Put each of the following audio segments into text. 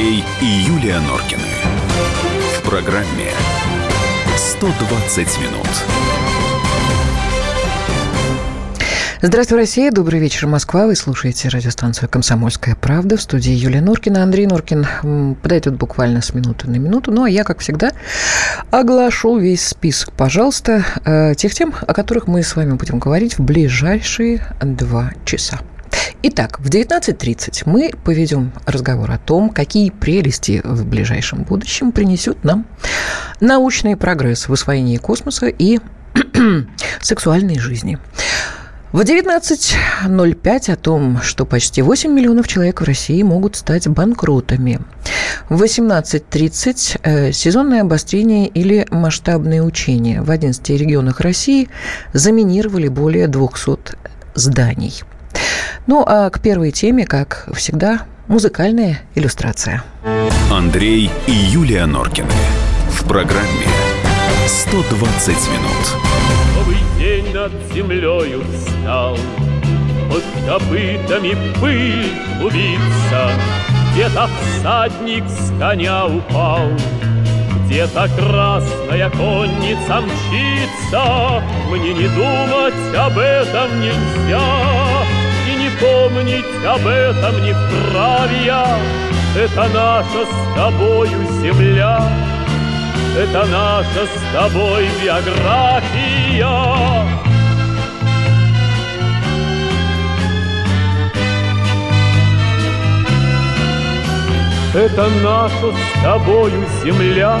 Андрей и Юлия Норкины. В программе 120 минут. Здравствуй, Россия. Добрый вечер, Москва. Вы слушаете радиостанцию «Комсомольская правда» в студии Юлия Норкина. Андрей Норкин подойдет буквально с минуты на минуту. Ну, а я, как всегда, оглашу весь список, пожалуйста, э, тех тем, о которых мы с вами будем говорить в ближайшие два часа. Итак, в 19.30 мы поведем разговор о том, какие прелести в ближайшем будущем принесет нам научный прогресс в освоении космоса и сексуальной жизни. В 19.05 о том, что почти 8 миллионов человек в России могут стать банкротами. В 18.30 э, сезонное обострение или масштабные учения в 11 регионах России заминировали более 200 зданий. Ну а к первой теме, как всегда, музыкальная иллюстрация. Андрей и Юлия Норкины. В программе 120 минут день над землею встал. Под копытами пыль убиться, Где-то всадник с коня упал, Где-то красная конница мчится, Мне не думать об этом нельзя, помнить об этом не вправе я, Это наша с тобою земля. Это наша с тобой биография. Это наша с тобою земля,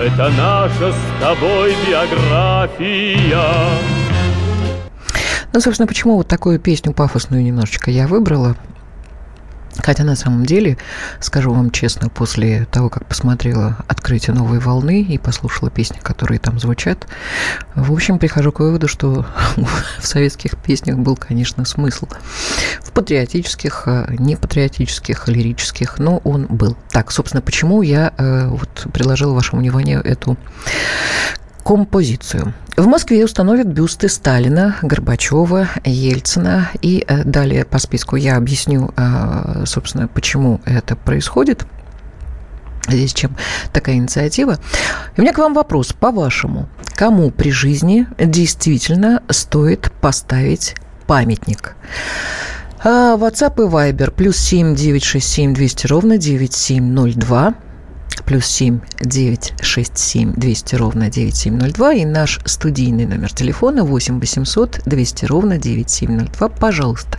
это наша с тобой биография. Ну, собственно, почему вот такую песню пафосную немножечко я выбрала? Хотя на самом деле, скажу вам честно, после того, как посмотрела «Открытие новой волны» и послушала песни, которые там звучат, в общем, прихожу к выводу, что в советских песнях был, конечно, смысл. В патриотических, э, непатриотических, лирических, но он был. Так, собственно, почему я э, вот предложила вашему вниманию эту композицию. В Москве установят бюсты Сталина, Горбачева, Ельцина. И э, далее по списку я объясню, э, собственно, почему это происходит. Здесь чем такая инициатива. И у меня к вам вопрос. По-вашему, кому при жизни действительно стоит поставить памятник? А, WhatsApp и Viber. Плюс семь девять шесть семь двести ровно девять семь ноль два плюс семь девять шесть семь двести ровно девять семь ноль два и наш студийный номер телефона восемь восемьсот двести ровно девять семь ноль два. Пожалуйста.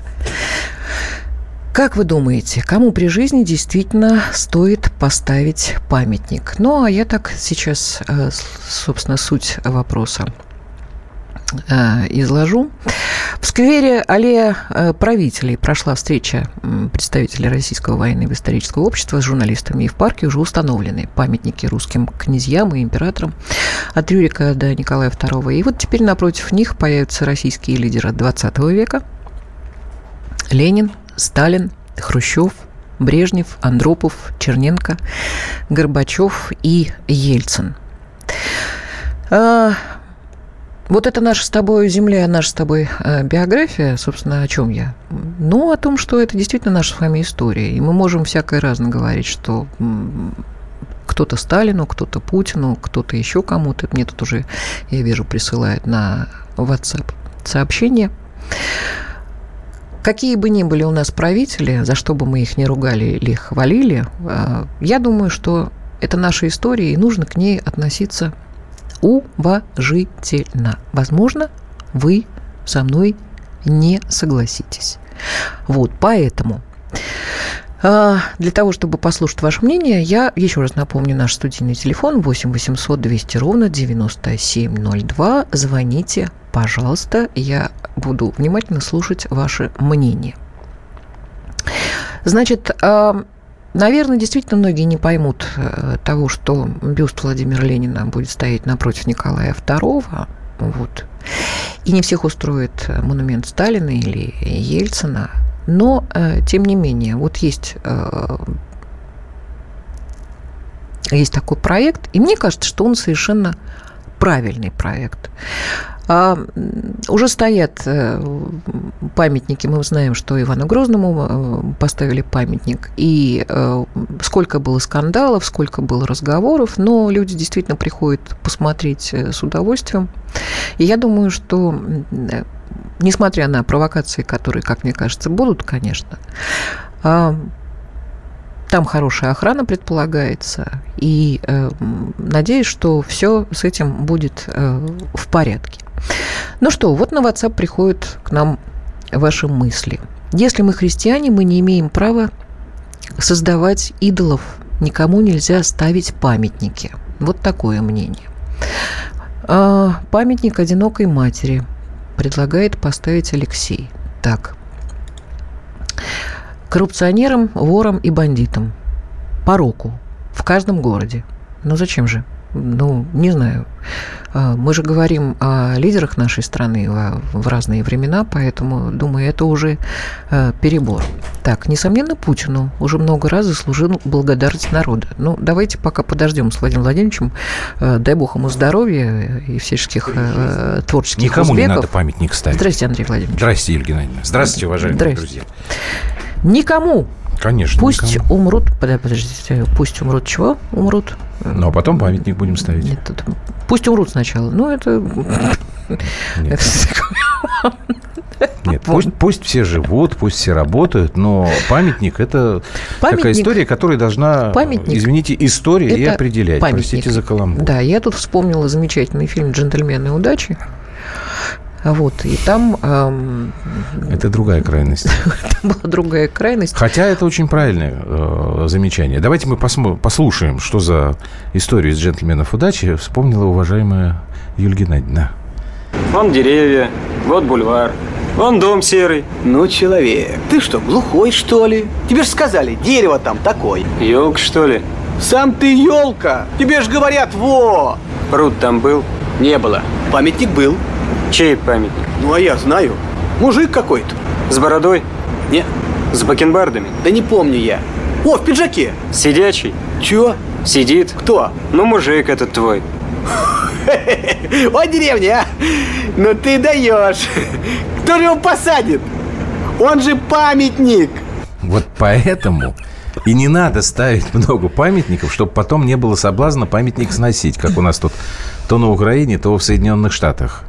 Как вы думаете, кому при жизни действительно стоит поставить памятник? Ну, а я так сейчас, э, собственно, суть вопроса изложу. В сквере аллея э, правителей прошла встреча представителей Российского военного исторического общества с журналистами. И в парке уже установлены памятники русским князьям и императорам от Рюрика до Николая II. И вот теперь напротив них появятся российские лидеры 20 века. Ленин, Сталин, Хрущев, Брежнев, Андропов, Черненко, Горбачев и Ельцин. Вот это наша с тобой земля, наша с тобой э, биография, собственно, о чем я? Ну, о том, что это действительно наша с вами история. И мы можем всякое разное говорить, что кто-то Сталину, кто-то Путину, кто-то еще кому-то. Мне тут уже, я вижу, присылают на WhatsApp сообщения. Какие бы ни были у нас правители, за что бы мы их не ругали или хвалили, э, я думаю, что это наша история, и нужно к ней относиться уважительно. Возможно, вы со мной не согласитесь. Вот, поэтому а, для того, чтобы послушать ваше мнение, я еще раз напомню наш студийный телефон 8 800 200 ровно 9702. Звоните, пожалуйста, я буду внимательно слушать ваше мнение. Значит, а, Наверное, действительно многие не поймут э, того, что бюст Владимира Ленина будет стоять напротив Николая II. Вот. И не всех устроит монумент Сталина или Ельцина. Но, э, тем не менее, вот есть, э, есть такой проект, и мне кажется, что он совершенно правильный проект. А, уже стоят э, памятники. Мы знаем, что Ивану Грозному э, поставили памятник. И э, сколько было скандалов, сколько было разговоров, но люди действительно приходят посмотреть с удовольствием. И я думаю, что несмотря на провокации, которые, как мне кажется, будут, конечно, а, там хорошая охрана предполагается, и э, надеюсь, что все с этим будет э, в порядке. Ну что, вот на WhatsApp приходят к нам ваши мысли. Если мы христиане, мы не имеем права создавать идолов, никому нельзя ставить памятники. Вот такое мнение. А, памятник одинокой матери предлагает поставить Алексей. Так. Коррупционерам, ворам и бандитам. Пороку. В каждом городе. Ну зачем же? ну, не знаю. А, мы же говорим о лидерах нашей страны в разные времена, поэтому, думаю, это уже а, перебор. Так, несомненно, Путину уже много раз заслужил благодарность народа. Ну, давайте пока подождем с Владимиром Владимировичем. А, дай бог ему здоровья и всяческих творческих Никому успехов. не надо памятник ставить. Здравствуйте, Андрей Владимирович. Здравствуйте, Юлия Геннадьевна. Здравствуйте, уважаемые Здрасте. друзья. Никому. Конечно. Пусть никому. умрут, подожди, подождите, пусть умрут чего? Умрут. Ну, а потом памятник будем ставить. Нет, тут- пусть умрут сначала. Ну, это... Нет. Нет, пусть, пусть все живут, пусть все работают, но памятник это такая Памятник- история, которая должна, Памятник извините, история и определять. памятник. Простите за каламбур. Да, я тут вспомнила замечательный фильм «Джентльмены удачи». Вот, и там, эм, Это другая крайность. там была другая крайность. Хотя это очень правильное э, замечание. Давайте мы посмо- послушаем, что за историю из «Джентльменов удачи» вспомнила уважаемая Юлия Геннадьевна. Вон деревья, вот бульвар, вон дом серый. Ну, человек, ты что, глухой, что ли? Тебе же сказали, дерево там такое. Елка, что ли? Сам ты елка. Тебе же говорят, во! Пруд там был? Не было. Памятник был. Чей памятник? Ну, а я знаю. Мужик какой-то. С бородой? Не, С бакенбардами? да не помню я. О, в пиджаке. Сидячий? Чё? Сидит? Кто? Ну, мужик этот твой. О, деревня, а! Ну ты даешь. Кто же его посадит? Он же памятник. Вот поэтому и не надо ставить много памятников, чтобы потом не было соблазна памятник сносить, как у нас тут то на Украине, то в Соединенных Штатах.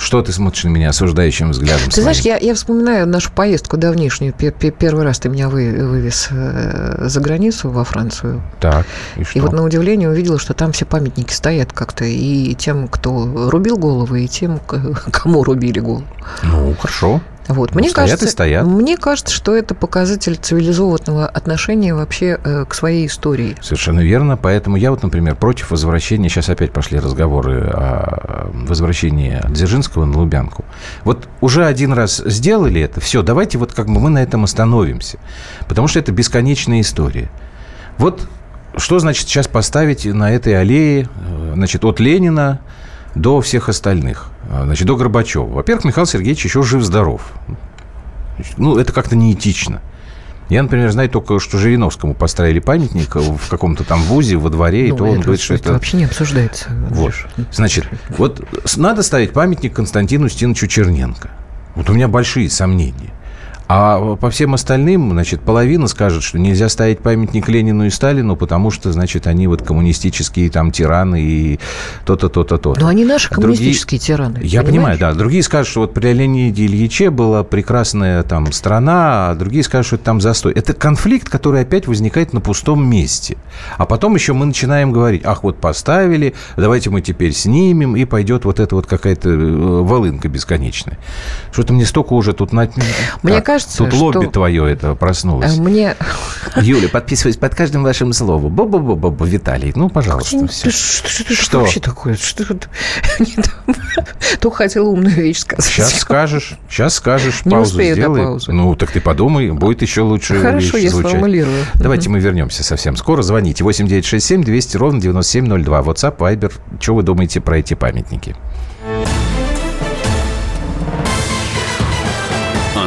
Что ты смотришь на меня осуждающим взглядом? Ты знаешь, своим? я, я вспоминаю нашу поездку давнишнюю. Пе- пе- Первый раз ты меня вы- вывез э, за границу, во Францию. Так, и что? И вот на удивление увидела, что там все памятники стоят как-то. И тем, кто рубил головы, и тем, кому рубили голову. Ну, хорошо. Вот. Ну, Мне стоят и кажется, стоят. Мне кажется, что это показатель цивилизованного отношения вообще э, к своей истории. Совершенно верно. Поэтому я вот, например, против возвращения... Сейчас опять пошли разговоры о возвращении Дзержинского на Лубянку. Вот уже один раз сделали это, все, давайте вот как бы мы на этом остановимся. Потому что это бесконечная история. Вот что значит сейчас поставить на этой аллее, э, значит, от Ленина до всех остальных, значит, до Горбачева. Во-первых, Михаил Сергеевич еще жив-здоров. Ну, это как-то неэтично. Я, например, знаю только, что Жириновскому поставили памятник в каком-то там вузе, во дворе, и Ну, то он говорит, что это... вообще не обсуждается. Вот. Значит, вот надо ставить памятник Константину Стиновичу Черненко. Вот у меня большие сомнения. А по всем остальным, значит, половина скажет, что нельзя ставить памятник Ленину и Сталину, потому что, значит, они вот коммунистические там тираны и то-то, то-то, то-то. Но они наши А другие- коммунистические тираны. Я понимаешь? понимаю, да. Другие скажут, что вот при Леониде Ильиче была прекрасная там страна, а другие скажут, что это там застой. Это конфликт, который опять возникает на пустом месте. А потом еще мы начинаем говорить, ах, вот поставили, давайте мы теперь снимем, и пойдет вот эта вот какая-то э, волынка бесконечная. Что-то мне столько уже тут... На... Мне Так, кажется, Тут лобби что- твое это проснулось. А Мне Юля, подписываюсь под каждым вашим словом. Бу-бу-бу-бу, Виталий. Ну, пожалуйста, Ты все. Что, что, что, Что? вообще такое? Что тут? Нет, То хотела умную вещь сказать. Сейчас скажешь, сейчас скажешь, Не паузу успею сделай. паузы. Ну, так ты подумай, будет еще лучше Хорошо, я звучать. сформулирую. Давайте мы вернемся совсем скоро. Звоните 8967 200 ровно 9702. WhatsApp, Viber. Что вы думаете про эти памятники?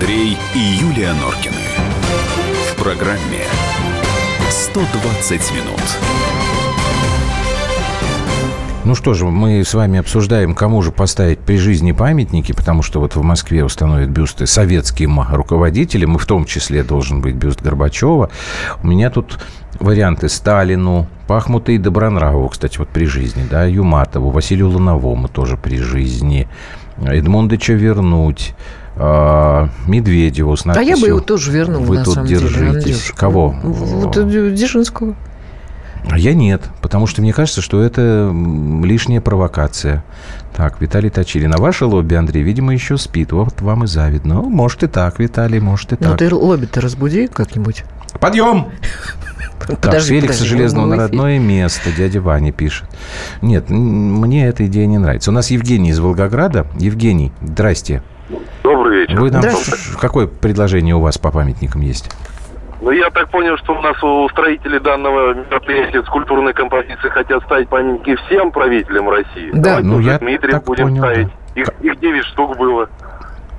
Андрей и Юлия Норкины. В программе «120 минут». Ну что же, мы с вами обсуждаем, кому же поставить при жизни памятники, потому что вот в Москве установят бюсты советским руководителям, и в том числе должен быть бюст Горбачева. У меня тут варианты Сталину, Пахмута и Добронравову, кстати, вот при жизни, да, Юматову, Василию Луновому тоже при жизни, Эдмондыча вернуть, Медведеву с надписью, А я бы его тоже вернул, Вы на тут самом держитесь. Деле, Кого? Вот Дзержинского. А я нет, потому что мне кажется, что это лишняя провокация. Так, Виталий Точилин. А ваше лобби, Андрей, видимо, еще спит. Вот вам и завидно. Ну, может и так, Виталий, может и ну, так. Ну, ты лобби-то разбуди как-нибудь. Подъем! Подожди, так, Феликса подожди, Железного на родное место, дядя Ваня пишет. Нет, мне эта идея не нравится. У нас Евгений из Волгограда. Евгений, здрасте. Добрый вечер. Вы нам какое предложение у вас по памятникам есть? Ну, я так понял, что у нас у строителей данного мероприятия скульптурной композиции хотят ставить памятники всем правителям России. Да, Давайте ну я Дмитрий так будем понял, ставить. Да. Их, их 9 штук было.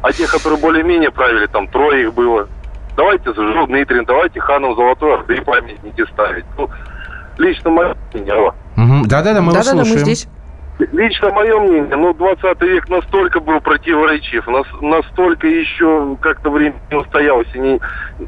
А тех, которые более-менее правили, там трое их было. Давайте зажжу Дмитрий, давайте ханом Золотой Орды памятники ставить. Ну, лично мое мнение. Да-да-да, мы да, вас да, слушаем. Да, мы здесь. Лично мое мнение, ну, 20 век настолько был противоречив, нас, настолько еще как-то время не устоялось, и не,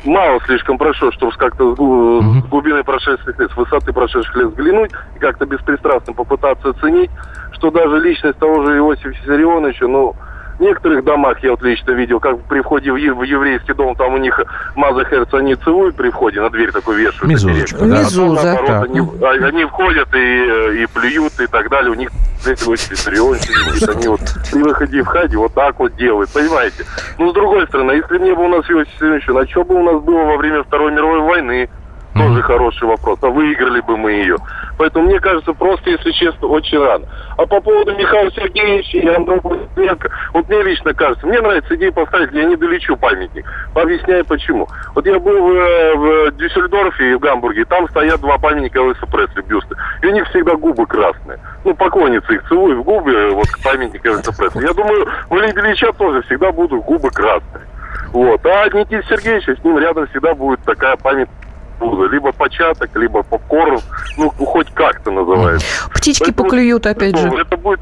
мало слишком прошло, чтобы как-то с, с глубины прошедших лет, с высоты прошедших лет взглянуть и как-то беспристрастно попытаться оценить, что даже личность того же Иосифа Виссарионовича, ну, в некоторых домах я вот лично видел, как при входе в, в еврейский дом, там у них Маза Херц, они целуют при входе, на дверь такой вешают. Мизузочка, да. Мизуза. А наоборот, они, а, они входят и, и плюют и так далее. У них эти очень сидит, они вот при выходе и входе вот так вот делают, понимаете? Ну, с другой стороны, если не было у нас Иосифа Виссарионовича, на что бы у нас было во время Второй мировой войны? Тоже mm-hmm. хороший вопрос. А выиграли бы мы ее. Поэтому мне кажется, просто, если честно, очень рано. А по поводу Михаила Сергеевича и Андрея вот мне лично кажется, мне нравится идея поставить Леониду Ильичу памятник. Объясняю почему. Вот я был в, в Дюссельдорфе и в Гамбурге, там стоят два памятника Элвиса Пресли, бюсты. И у них всегда губы красные. Ну, поклонницы их целуют в губы, вот к памятнику Элвиса Пресли. Я думаю, у Леонида Ильича тоже всегда будут губы красные. Вот. А Никита Сергеевич, с ним рядом всегда будет такая память пузо. Либо початок, либо попкорн. Ну, хоть как-то называется. Птички Поэтому, поклюют, опять же. Это будет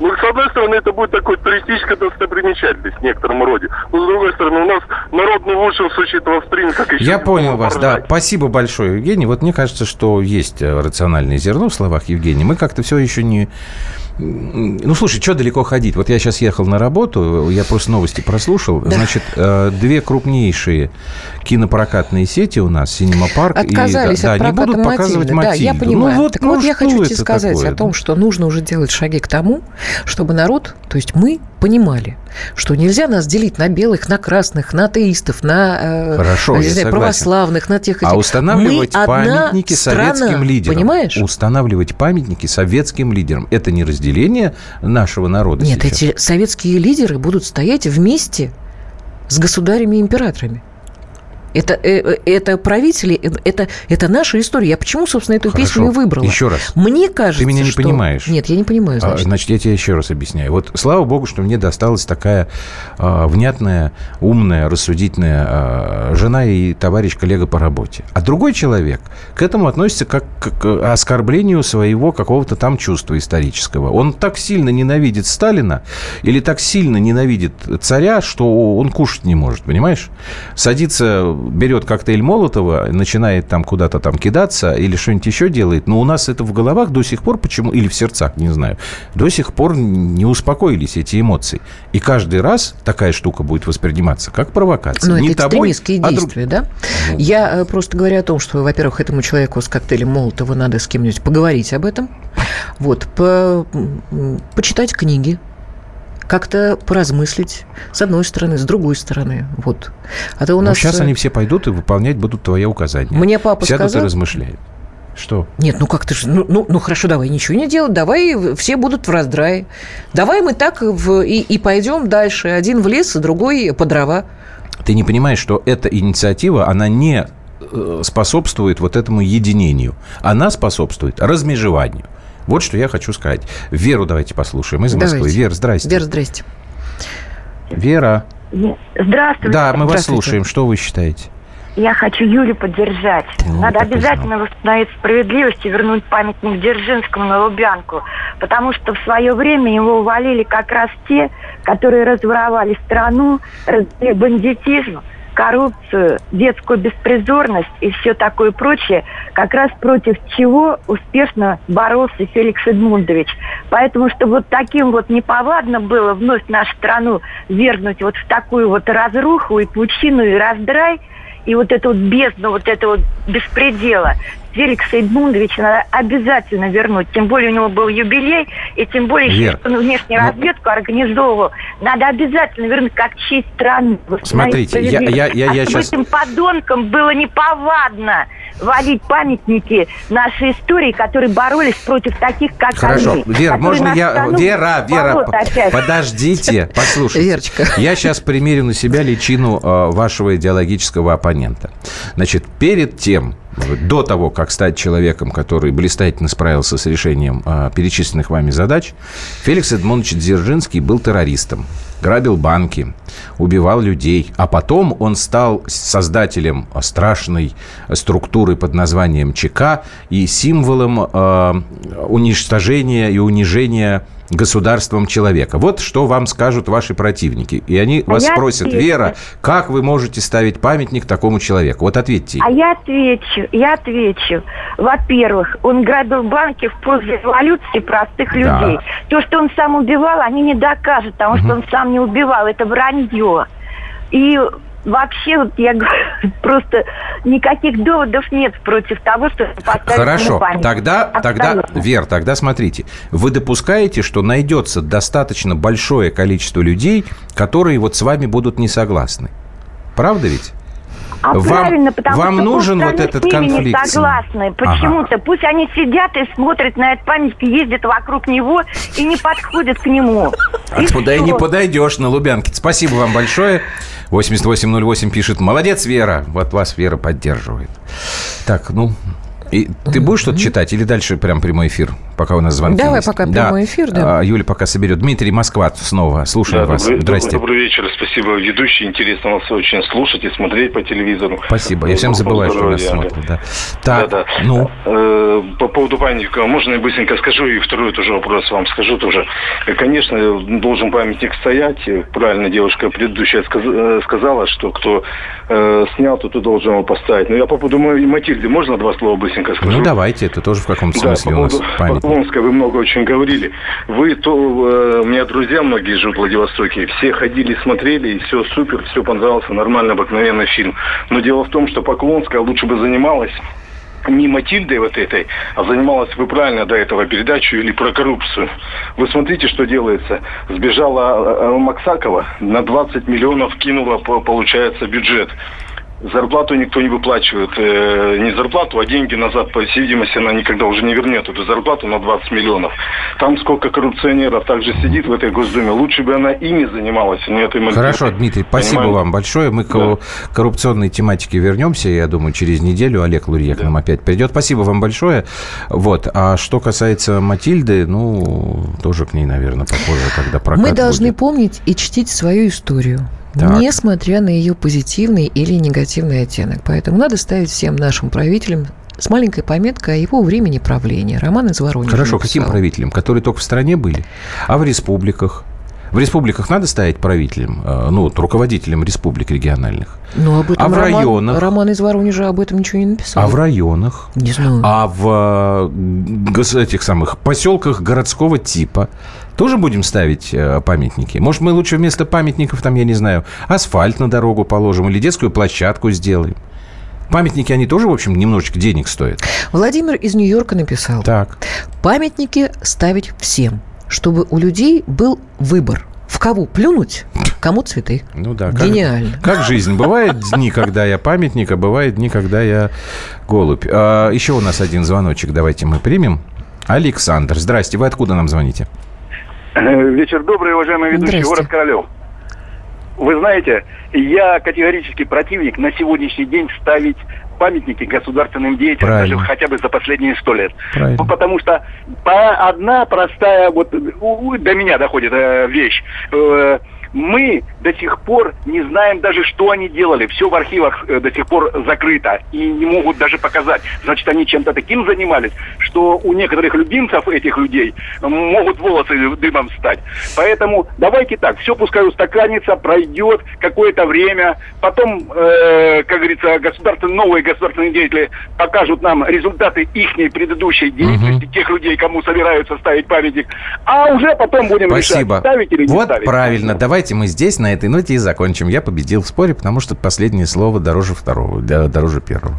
ну, с одной стороны, это будет такой туристическая достопримечательность в некотором роде. Но с другой стороны, у нас народный в лучшем случае этого стрим, как еще... Я понял вас, да. Спасибо большое, Евгений. Вот мне кажется, что есть э, рациональное зерно в словах Евгения. Мы как-то все еще не ну, слушай, что далеко ходить? Вот я сейчас ехал на работу, я просто новости прослушал. Да. Значит, э, две крупнейшие кинопрокатные сети у нас, Синема Парк Отказались и, да, от да, не будут Матильды. показывать Матильду. Да, я понимаю. Ну, вот, так ну, вот, я хочу тебе сказать такое? о том, что нужно уже делать шаги к тому, чтобы народ, то есть мы понимали, что нельзя нас делить на белых, на красных, на атеистов, на э, Хорошо, не знаю, православных, на тех этих. А устанавливать мы памятники страна, советским лидерам. Понимаешь? Устанавливать памятники советским лидерам. Это не разделение нашего народа Нет, сейчас. эти советские лидеры будут стоять вместе с государями и императорами. Это, э, э, это правители, э, это, это наша история. Я почему, собственно, эту Хорошо. песню и выбрала? Еще раз. Мне кажется, Ты меня не что... понимаешь. Нет, я не понимаю, значит. А, значит, я тебе еще раз объясняю. Вот слава богу, что мне досталась такая а, внятная, умная, рассудительная а, жена и товарищ, коллега по работе. А другой человек к этому относится как к оскорблению своего какого-то там чувства исторического. Он так сильно ненавидит Сталина или так сильно ненавидит царя, что он кушать не может, понимаешь? Садится берет коктейль Молотова, начинает там куда-то там кидаться или что-нибудь еще делает, но у нас это в головах до сих пор почему, или в сердцах, не знаю, до сих пор не успокоились эти эмоции. И каждый раз такая штука будет восприниматься как провокация. Не это тобой, экстремистские а действия, друг... да? Ну. Я э, просто говорю о том, что, во-первых, этому человеку с коктейлем Молотова надо с кем-нибудь поговорить об этом. Вот, по... почитать книги, как-то поразмыслить с одной стороны, с другой стороны. Вот. А то у нас... сейчас э, они все пойдут и выполнять будут твои указания. Мне папа Сядут сказал... и размышляют. Что? Нет, ну как ты же, ну, ну, ну хорошо, давай ничего не делать, давай все будут в раздрае. Давай мы так в, и, и пойдем дальше. Один в лес, другой по дрова. Ты не понимаешь, что эта инициатива, она не э, способствует вот этому единению. Она способствует размежеванию. Вот что я хочу сказать. Веру давайте послушаем из давайте. Москвы. Вера, здрасте. Вера, здрасте. Вера. Здравствуйте. Да, мы вас слушаем. Что вы считаете? Я хочу Юлю поддержать. Ну, Надо обязательно восстановить справедливость и вернуть памятник Дзержинскому на Лубянку. Потому что в свое время его увалили как раз те, которые разворовали страну, развели бандитизм, коррупцию, детскую беспризорность и все такое прочее, как раз против чего успешно боролся Феликс Эдмундович. Поэтому, чтобы вот таким вот неповадно было вновь нашу страну вернуть вот в такую вот разруху и пучину и раздрай – и вот эту вот бездну, вот этого вот беспредела Феликса Эдмундовича надо обязательно вернуть. Тем более у него был юбилей, и тем более, Вер, что он внешнюю ну, разведку организовывал. Надо обязательно вернуть как честь страны. Смотрите, я, я, я, я а сейчас... этим подонкам было неповадно валить памятники нашей истории, которые боролись против таких, как Хорошо. они. Вера, можно я... Вера, Вера, подождите, послушайте. Верочка. Я сейчас примерю на себя личину э, вашего идеологического оппонента. Значит, перед тем, до того, как стать человеком, который блистательно справился с решением э, перечисленных вами задач, Феликс Эдмонович Дзержинский был террористом, грабил банки, убивал людей, а потом он стал создателем страшной структуры под названием ЧК и символом э, уничтожения и унижения государством человека. Вот что вам скажут ваши противники. И они а вас спросят, отвечу. Вера, как вы можете ставить памятник такому человеку? Вот ответьте. А я отвечу, я отвечу. Во-первых, он грабил банки в пользу революции простых да. людей. То, что он сам убивал, они не докажут, потому угу. что он сам не убивал. Это вранье. И вообще, вот я говорю, просто никаких доводов нет против того, что поставить Хорошо, тогда, тогда, Вер, тогда смотрите, вы допускаете, что найдется достаточно большое количество людей, которые вот с вами будут не согласны? Правда ведь? А вам, правильно, потому вам что нужен вот этот конфликт. не согласны. Почему-то. Ага. Пусть они сидят и смотрят на этот памятник, ездят вокруг него и не подходят к нему. А и и не подойдешь на Лубянке. Спасибо вам большое. 8808 пишет, молодец, Вера. Вот вас Вера поддерживает. Так, ну, и ты будешь что-то читать или дальше прям прямой эфир, пока у нас звонки Давай есть? пока да. прямой эфир, да. А, Юля пока соберет. Дмитрий, Москва снова. Слушаем да, вас. Добрый, Здрасте. Добрый вечер. Спасибо, ведущий. Интересно вас очень слушать и смотреть по телевизору. Спасибо. Я всем забываю, что нас смотрят. Да. Так, да, да. ну. Э, по поводу памятника, можно я быстренько скажу, и второй тоже вопрос вам скажу тоже. Конечно, должен памятник стоять. Правильно девушка предыдущая э, сказала, что кто э, снял, то ты должен его поставить. Но я по поводу Матильды, можно два слова быстренько скажу? Ну, давайте это тоже в каком-то смысле да, по поводу, у нас память. Поклонска вы много очень говорили. Вы, то, э, у меня друзья многие живут в Владивостоке, все ходили, смотрели, и все супер, все понравился, нормальный, обыкновенный фильм. Но дело в том, что Поклонская лучше бы занималась не Матильдой вот этой, а занималась вы правильно до этого передачу или про коррупцию. Вы смотрите, что делается. Сбежала э, Максакова, на 20 миллионов кинула, получается, бюджет зарплату никто не выплачивает. Э, не зарплату, а деньги назад, по всей видимости, она никогда уже не вернет эту зарплату на 20 миллионов. Там сколько коррупционеров также сидит в этой Госдуме. Лучше бы она ими занималась, а не этой. Хорошо, Дмитрий, спасибо Понимаете? вам большое. Мы да. к коррупционной тематике вернемся, я думаю, через неделю Олег Лурье да. к нам опять придет. Спасибо вам большое. Вот. А что касается Матильды, ну, тоже к ней, наверное, похоже, когда прокат Мы должны будет. помнить и чтить свою историю. Так. несмотря на ее позитивный или негативный оттенок. Поэтому надо ставить всем нашим правителям с маленькой пометкой о его времени правления. Роман из Воронежа Хорошо, написал. каким правителям? Которые только в стране были? А в республиках? В республиках надо ставить правителем, э, ну, вот, руководителем республик региональных. Ну, об этом а в Роман, районах? Роман из Воронежа об этом ничего не написал. А в районах? Не знаю. А в э, этих самых поселках городского типа тоже будем ставить э, памятники? Может, мы лучше вместо памятников, там, я не знаю, асфальт на дорогу положим или детскую площадку сделаем? Памятники, они тоже, в общем, немножечко денег стоят. Владимир из Нью-Йорка написал. Так. Памятники ставить всем, чтобы у людей был выбор – в кого плюнуть, кому цветы. Ну да. Гениально. Как, как жизнь. Бывает дни, когда я памятник, а бывает дни, когда я голубь. А, еще у нас один звоночек. Давайте мы примем. Александр, здрасте. Вы откуда нам звоните? Вечер добрый, уважаемый ведущий. Здрасте. Город Королев. Вы знаете, я категорически противник на сегодняшний день ставить памятники государственным деятелям, Правильно. даже хотя бы за последние сто лет. Правильно. Ну, Потому что одна простая, вот до меня доходит э, вещь. Э, мы до сих пор не знаем даже, что они делали. Все в архивах э, до сих пор закрыто и не могут даже показать. Значит, они чем-то таким занимались, что у некоторых любимцев этих людей могут волосы дымом стать. Поэтому давайте так, все пускай устаканится, пройдет какое-то время, потом, э, как говорится, государственные, новые государственные деятели покажут нам результаты их предыдущей деятельности, тех людей, кому собираются ставить памятник, а уже потом будем Спасибо. решать, ставить или не вот ставить. правильно. Давайте мы здесь на этой ноте и закончим. Я победил в споре, потому что последнее слово дороже второго, да, дороже первого.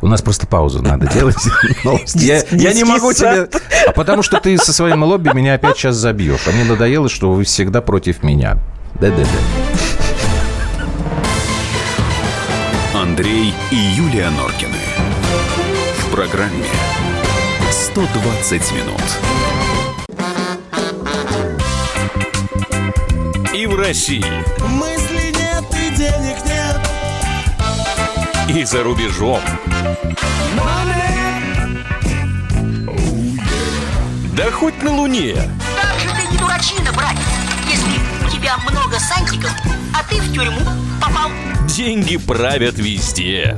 У нас просто паузу надо делать. Новости. Я, я не могу тебе... А потому что ты со своим лобби меня опять сейчас забьешь. А мне надоело, что вы всегда против меня. Да-да-да. Андрей и Юлия Норкины. В программе 120 минут. И в России, Мысли нет и денег нет. и за рубежом. Да хоть на Луне. Как же ты не дурачина, братец, тебя много сантиков, а ты в тюрьму попал. Деньги правят везде.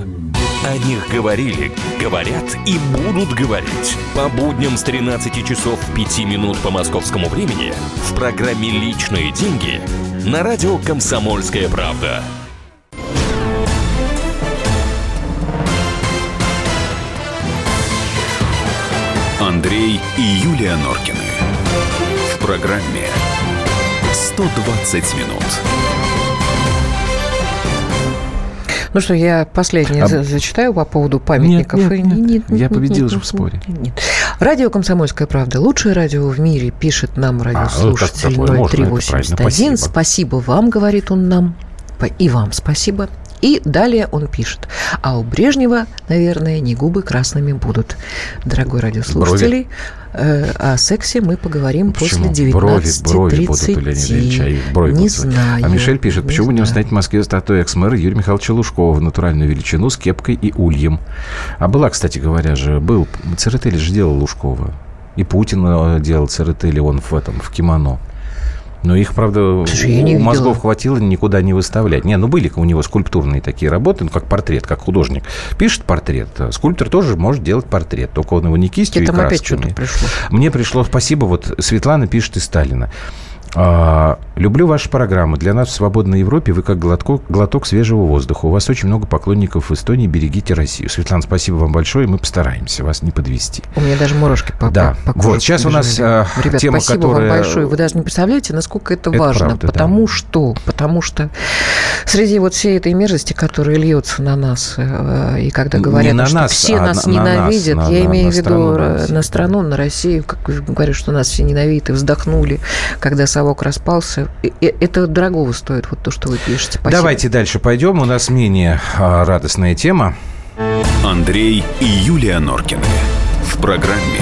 О них говорили, говорят и будут говорить. По будням с 13 часов 5 минут по московскому времени в программе «Личные деньги» на радио «Комсомольская правда». Андрей и Юлия Норкины. В программе 120 минут. Ну что, я последнее А- за- зачитаю по поводу памятников. Нет, И- нет, нет. нет, Я нет, победил нет, же нет, в споре. Нет. Радио «Комсомольская правда». Лучшее радио в мире, пишет нам радиослушатель ну, это 0381. правильно. Спасибо. Спасибо вам, говорит он нам. И вам спасибо. И далее он пишет. А у Брежнева, наверное, не губы красными будут. Дорогой радиослушатель, э, о сексе мы поговорим Почему? после Брови, брови будут у Леонида 19.30. Ильича, и брови Не будут. знаю. А Мишель пишет, не почему не установить в Москве статую экс-мэра Юрия Михайловича Лужкова в натуральную величину с кепкой и ульем? А была, кстати говоря же, был, Церетели же делал Лужкова. И Путин э, делал Церетели, он в этом, в кимоно. Но их, правда, Слушай, у мозгов хватило никуда не выставлять. Не, ну были у него скульптурные такие работы, ну как портрет, как художник. Пишет портрет. Скульптор тоже может делать портрет, только он его не кистью Тебе и опять красками. что-то пришло. Мне пришло спасибо. Вот Светлана пишет из Сталина. А, Люблю ваши программы. Для нас в свободной Европе вы как глоток, глоток свежего воздуха. У вас очень много поклонников в Эстонии. Берегите Россию. Светлана, спасибо вам большое. Мы постараемся вас не подвести. У меня даже мурашки по Да. по- Вот, сейчас у нас, э, Ребят, тема, спасибо которая- вам большое. Вы даже не представляете, насколько это, Это важно. правда, да. потому что, потому что среди вот всей этой мерзости, которая льется на нас, э, и когда говорят, на что нас, все а нас на- ненавидят, на- я на- имею в виду на э, на страну, на Россию, как говорят, что нас все ненавидят, и вздохнули, когда совок распался. Это дорогого стоит, вот то, что вы пишете. Спасибо. Давайте дальше пойдем. У нас менее а, радостная тема. Андрей и Юлия Норкины. В программе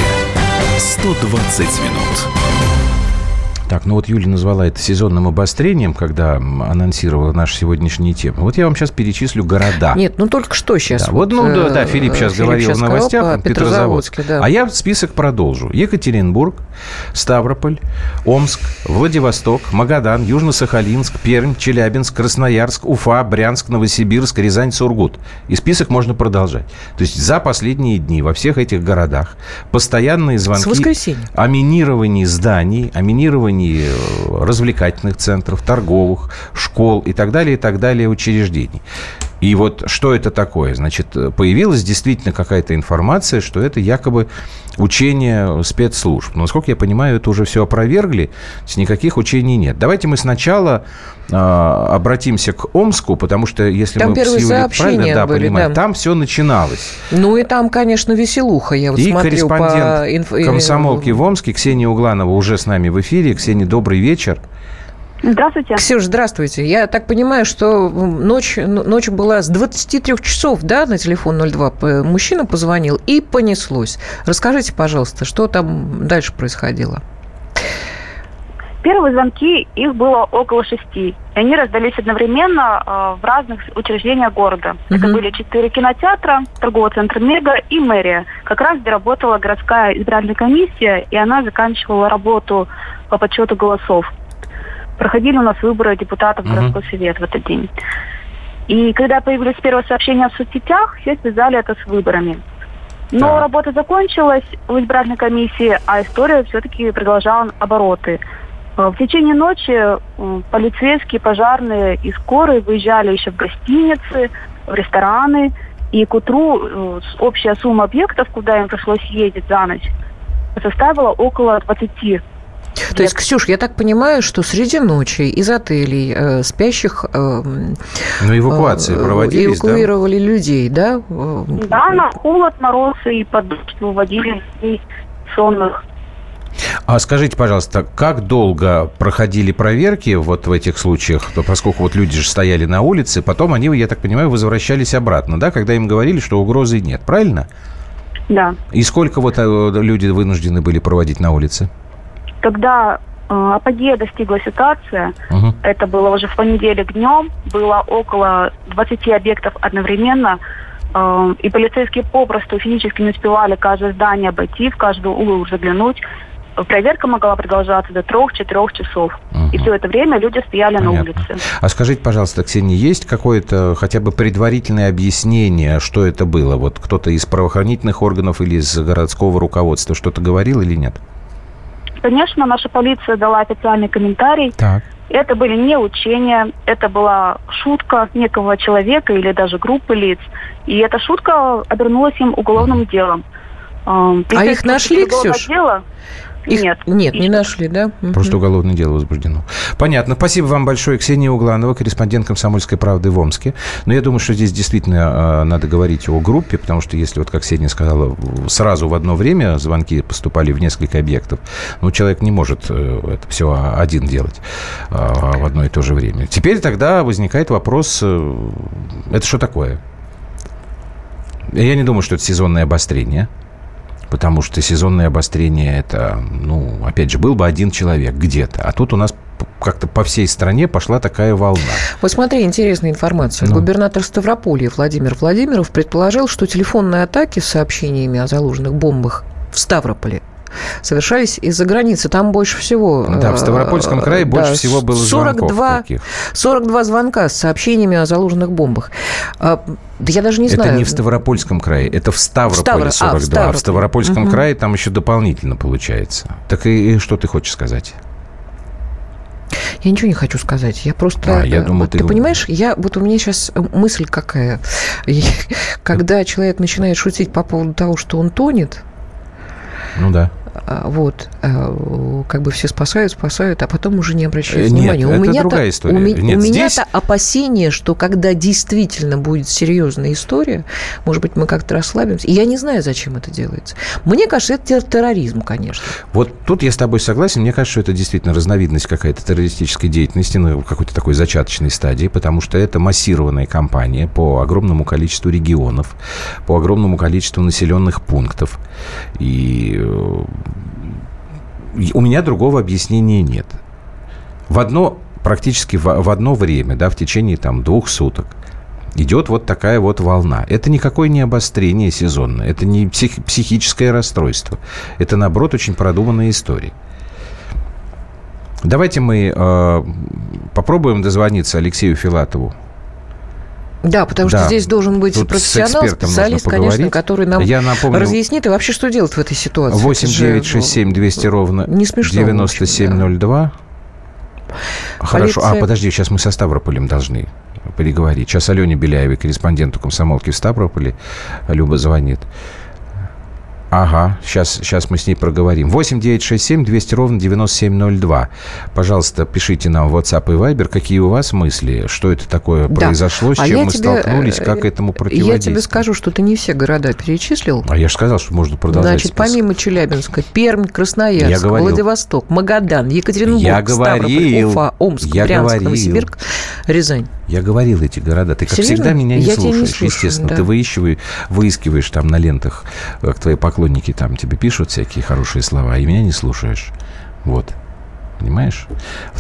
120 минут. Так, ну вот Юля назвала это сезонным обострением, когда анонсировала наши сегодняшние темы. Вот я вам сейчас перечислю города. Нет, ну только что сейчас. Да, вот, ну да, да, Филипп сейчас говорил в сказал новостях, он Петрозаводск. Да. А я список продолжу. Екатеринбург, Ставрополь, Омск, Владивосток, Магадан, Южно-Сахалинск, Пермь, Челябинск, Красноярск, Уфа, Брянск, Новосибирск, Рязань, Сургут. И список можно продолжать. То есть за последние дни во всех этих городах постоянные звонки о минировании зданий, о минировании э, развлекательных центров, торговых, школ и так далее, и так далее учреждений. И вот что это такое? Значит, появилась действительно какая-то информация, что это якобы учение спецслужб. Но, насколько я понимаю, это уже все опровергли, никаких учений нет. Давайте мы сначала э, обратимся к Омску, потому что если Там мы первые с Юлей правильно да, были, понимаем, да. там все начиналось. Ну и там, конечно, веселуха. Я вот и смотрю по корреспондент инф- комсомолки в Омске Ксения Угланова уже с нами в эфире. Ксения, добрый вечер. Здравствуйте. Ксюш, здравствуйте. Я так понимаю, что ночь, ночь была с 23 часов, да, на телефон 02. Мужчина позвонил и понеслось. Расскажите, пожалуйста, что там дальше происходило? Первые звонки, их было около шести. И они раздались одновременно э, в разных учреждениях города. Мгм. Это были четыре кинотеатра, торговый центр «Мега» и мэрия. Как раз где работала городская избирательная комиссия, и она заканчивала работу по подсчету голосов. Проходили у нас выборы депутатов в Мгм. городской совет в этот день. И когда появились первые сообщения в соцсетях, все связали это с выборами. Но Так. работа закончилась в избирательной комиссии, а история все-таки продолжала обороты. Э, В течение ночи э, полицейские, пожарные и скорые выезжали еще в гостиницы, в рестораны. И к утру э, общая сумма объектов, куда им пришлось ездить за ночь, составила около 20. То есть, Ксюш, я так понимаю, что среди ночи из отелей э, спящих... э, Ну, эвакуации э, проводились, да? Эвакуировали людей, да? Э, Да, на холод, мороз и под выводили людей сонных. А скажите, пожалуйста, как долго проходили проверки вот в этих случаях, поскольку вот люди же стояли на улице, потом они, я так понимаю, возвращались обратно, да, когда им говорили, что угрозы нет, правильно? Да. И сколько вот э, люди вынуждены были проводить на улице? Когда э, апогея достигла ситуация, Мгм. это было уже в понедельник днем, было около 20 объектов одновременно, э, и полицейские попросту физически не успевали каждое здание обойти, в каждый угол заглянуть. Проверка могла продолжаться до трех-четырех часов. И все это время люди стояли на Понятно. улице. А скажите, пожалуйста, Ксения, есть какое-то хотя бы предварительное объяснение, что это было? Вот кто-то из правоохранительных органов или из городского руководства что-то говорил или нет? Конечно, наша полиция дала официальный комментарий. Так. Это были не учения, это была шутка некого человека или даже группы лиц. И эта шутка обернулась им уголовным делом. Эм, А их нашли, уголовного Ксюш? Их- Нет. Нет, не нашли, да? Просто уголовное дело возбуждено. Понятно. Спасибо вам большое. Ксения Угланова, корреспондент «Комсомольской правды» в Омске. Но я думаю, что здесь действительно э, надо говорить о группе, потому что если, вот как Ксения сказала, сразу в одно время звонки поступали в несколько объектов, ну, человек не может э, это все один делать э, в одно и то же время. Теперь тогда возникает вопрос, э, это что такое? Я не думаю, что это сезонное обострение. Потому что сезонное обострение это, ну, опять же, был бы один человек где-то. А тут у нас как-то по всей стране пошла такая волна. Вот смотри, интересная информация. Ну. Губернатор Ставрополья Владимир Владимиров предположил, что телефонные атаки с сообщениями о заложенных бомбах в Ставрополе совершались из-за границы. Там больше всего... Да, в э, Ставропольском крае больше да, всего было звонков 42, таких. 42 звонка с сообщениями о заложенных бомбах. А, да я даже не это знаю. не в Ставропольском крае, это в Ставрополе Ставро- а, 42. в А, в. Ставропольском Мгм. крае там еще дополнительно получается. Так и, и что ты хочешь сказать? Я ничего не хочу сказать. Я просто... А, я э, думал, вот ты- ты понимаешь, я, вот у меня сейчас мысль какая. Когда человек начинает шутить по поводу того, что он тонет, Ну да. А, вот, а, как бы все спасают, спасают, а потом уже не обращают Э, нет, внимания. это меня-то- другая история. У, Нет, у здесь- меня-то опасение, что когда действительно будет серьезная история, может быть, мы как-то расслабимся. И я не знаю, зачем это делается. Мне кажется, это тер- терроризм, конечно. Вот тут я с тобой согласен. Мне кажется, что это действительно разновидность какая-то террористической деятельности на какой-то такой зачаточной стадии, потому что это массированная кампания по огромному количеству регионов, по огромному количеству населенных пунктов. И э, и у меня другого объяснения нет. В одно, практически в, в одно время, да, в течение там двух суток, идет вот такая вот волна. Это никакое не обострение сезонное, это не псих- психическое расстройство. Это, наоборот, очень продуманная история. Давайте мы э, попробуем дозвониться Алексею Филатову. Да, потому что Да. здесь должен быть Тут профессионал, специалист, конечно, который нам Я напомню- разъяснит и вообще, что делать в этой ситуации. 8 Это же, 9 6 7 200 ровно Не смешно, в общем, 9702. Хорошо. А, Полиция- подожди, сейчас мы со Ставрополем должны переговорить. Сейчас Алене Беляевой, корреспонденту комсомолки в Ставрополе, Люба звонит. Ага, сейчас, сейчас мы с ней проговорим. 8 9 6 7 200 ровно 9702. Пожалуйста, пишите нам в WhatsApp и Viber, какие у вас мысли, что это такое Да. произошло, с А чем я мы тебе, столкнулись, э, как этому Я противодействовать. тебе скажу, что ты не все города перечислил. А я же сказал, что можно продолжать Значит, список. помимо Челябинска, Пермь, Я Красноярск, говорил. Владивосток, Магадан, Екатеринбург, Я Ставрополь, говорил. Уфа, Омск, Я Брянск, говорил. Новосибирск, Рязань. Я говорил эти города. Ты, как Серьезно? всегда, меня не Я тебя не слушаешь. слушаю, естественно, да. ты выискиваешь, выискиваешь там на лентах, как твои поклонники там тебе пишут всякие хорошие слова, и меня не слушаешь. Вот. Понимаешь?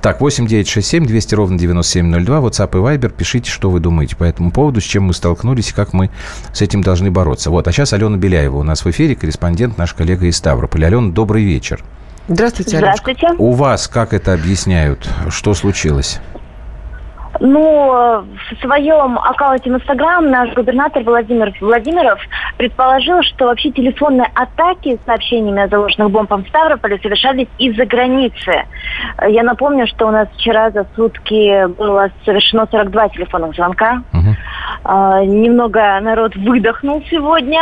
Так, 8 9 6 7 200 ровно 9702, WhatsApp и Viber. Пишите, что вы думаете по этому поводу, с чем мы столкнулись и как мы с этим должны бороться. Вот, а сейчас Алена Беляева у нас в эфире, корреспондент, наш коллега из Ставрополя. Алена, добрый вечер. Здравствуйте, Аленушка. Здравствуйте. У вас как это объясняют? Что случилось? Ну, в своем аккаунте в Инстаграм наш губернатор Владимир Владимиров предположил, что вообще телефонные атаки с сообщениями о заложенных бомбах в Ставрополе совершались из-за границы. Я напомню, что у нас вчера за сутки было совершено 42 телефонных звонка. А, Немного народ выдохнул сегодня.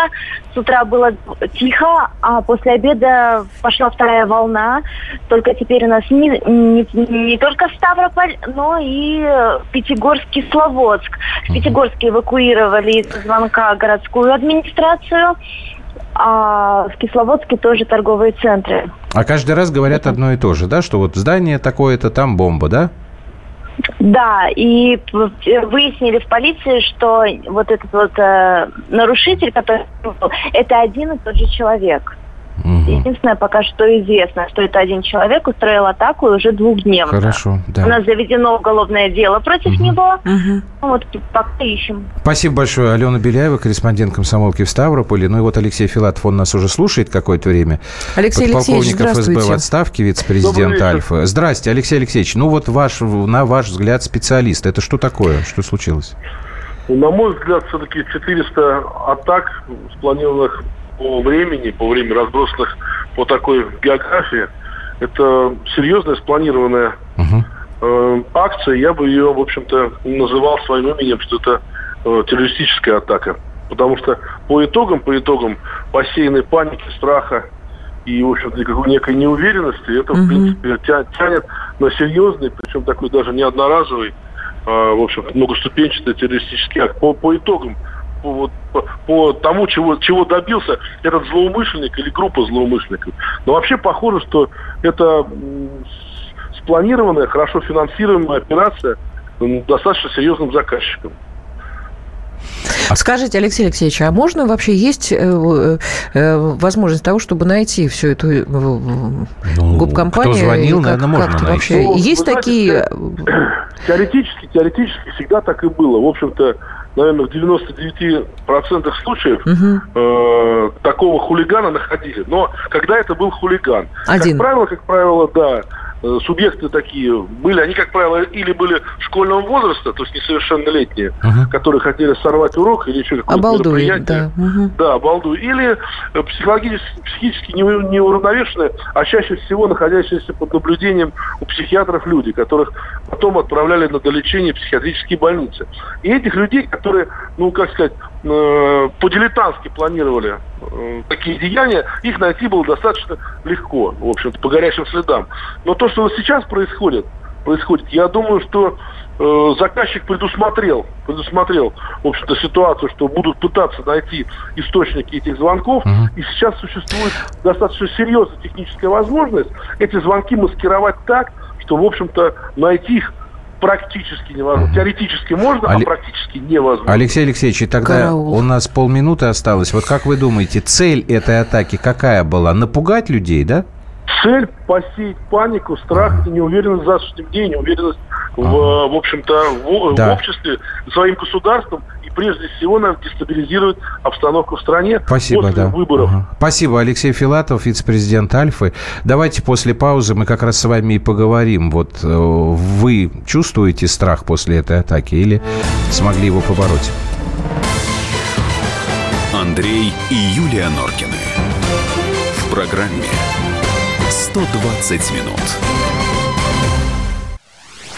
С утра было тихо, а после обеда пошла вторая волна. Только теперь у нас не, не- не только Ставрополь, но и э, Пятигорск, Кисловодск. В Пятигорске эвакуировали из звонка городскую администрацию, а в Кисловодске тоже торговые центры. А каждый раз говорят одно и то же, да? Что вот здание такое-то, там бомба, да? Да, и выяснили в полиции, что вот этот вот э, нарушитель, который это один и тот же человек. Единственное, пока что известно, что это один человек устроил атаку и уже двухдневно. Хорошо, да. У нас заведено уголовное дело против него. Ну, Вот пока ищем. Спасибо большое. Алена Беляева, корреспондент комсомолки в Ставрополе. Ну и вот Алексей Филатов, он нас уже слушает какое-то время. Алексей Алексеевич, Подполковник ФСБ в здравствуйте. отставке, вице-президент. Альфа. Здрасте, Алексей Алексеевич. Ну вот ваш, на ваш взгляд, специалист. Это что такое? Что случилось? На мой взгляд, все-таки 400 атак, спланированных по времени, по времени разбросанных по такой географии, это серьезная спланированная э, акция. Я бы ее, в общем-то, называл своим именем, что это э, террористическая атака. Потому что по итогам, по итогам посеянной паники, страха и, в общем-то, какой некой неуверенности, это, в принципе, тя- тянет на серьезный, причем такой даже не одноразовый, а, в общем, многоступенчатый террористический акт. По, по итогам, по, вот, по, по тому, чего, чего добился этот злоумышленник или группа злоумышленников. Но вообще похоже, что это спланированная, хорошо финансируемая операция достаточно серьезным заказчиком. Скажите, Алексей Алексеевич, а можно вообще есть э, э, возможность того, чтобы найти всю эту э, э, губкомпанию? кто звонил, как- наверное, можно найти. вообще Ну, есть знаете, такие... Теоретически, теоретически всегда так и было. В общем-то, наверное, в 99% случаев э, такого хулигана находили. Но когда это был хулиган? Один. Как правило, как правило, да, субъекты такие были, они, как правило, или были школьного возраста, то есть несовершеннолетние, которые хотели сорвать урок или еще какое-то мероприятие. да. Мгм. Да, балду. Или э, психологически, психически неу- неуравновешенные, а чаще всего находящиеся под наблюдением у психиатров люди, которых потом отправляли на долечение в психиатрические больницы. И этих людей, которые, ну, как сказать, э, по-дилетантски планировали э, такие деяния, их найти было достаточно легко, в общем-то, по горячим следам. Но то, что сейчас происходит, происходит, я думаю, что э, заказчик предусмотрел, предусмотрел, в общем-то, ситуацию, что будут пытаться найти источники этих звонков, и сейчас существует достаточно серьезная техническая возможность эти звонки маскировать так, что, в общем-то, найти их практически невозможно. Теоретически можно, Але- а практически невозможно. Алексей Алексеевич, и тогда у нас полминуты осталось. Вот как вы думаете, цель этой атаки какая была? Напугать людей, да? Цель посеять панику, страх и неуверенность в завтрашнем дне, неуверенность в, в общем-то, в, в Да. обществе, своим государством прежде всего надо дестабилизировать обстановку в стране Спасибо, после да. выборов. Ага. Спасибо, Алексей Филатов, вице-президент Альфы. Давайте после паузы мы как раз с вами и поговорим. Вот э, вы чувствуете страх после этой атаки или смогли его побороть? Андрей и Юлия Норкины. В программе 120 минут.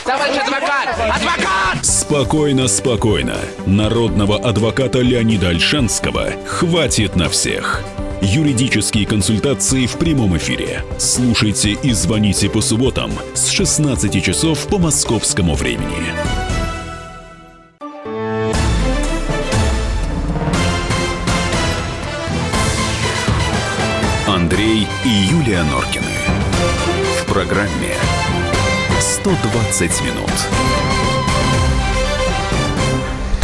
Товарищ адвокат! Адвокат! Спокойно, спокойно. Народного адвоката Леонида Альшанского хватит на всех. Юридические консультации в прямом эфире. Слушайте и звоните по субботам с 16 часов по московскому времени. Андрей и Юлия Норкины. В программе 120 минут.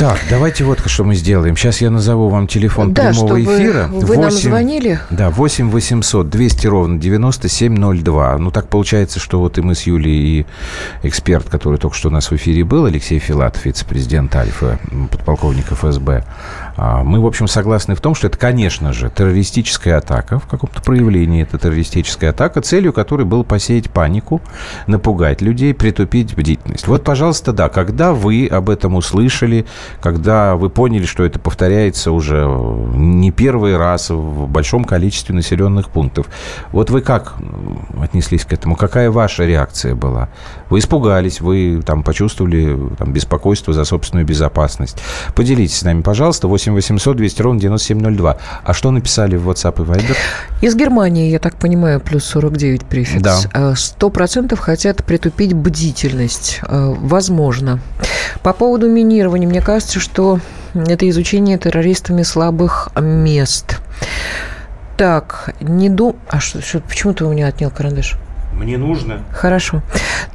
Так, давайте вот что мы сделаем. Сейчас я назову вам телефон Да, прямого чтобы эфира. вы нам звонили. Да, 8 800 200 ровно 9702. Ну, так получается, что вот и мы с Юлей, и эксперт, который только что у нас в эфире был, Алексей Филатов, вице-президент Альфа, подполковник ФСБ, мы, в общем, согласны в том, что это, конечно же, террористическая атака, в каком-то проявлении это террористическая атака, целью которой было посеять панику, напугать людей, притупить бдительность. Вот, пожалуйста, да, когда вы об этом услышали, когда вы поняли, что это повторяется уже не первый раз в большом количестве населенных пунктов, вот вы как отнеслись к этому? Какая ваша реакция была? Вы испугались, вы там почувствовали там, беспокойство за собственную безопасность. Поделитесь с нами, пожалуйста, 8 800 200 ровно 9702. А что написали в WhatsApp и Viber? Из Германии, я так понимаю, плюс 49 префикс. Да. Сто процентов хотят притупить бдительность. Э, Возможно. По поводу минирования, мне кажется, что это изучение террористами слабых мест. Так, не ду... А что, что, почему ты у меня отнял карандаш? Мне нужно. Хорошо.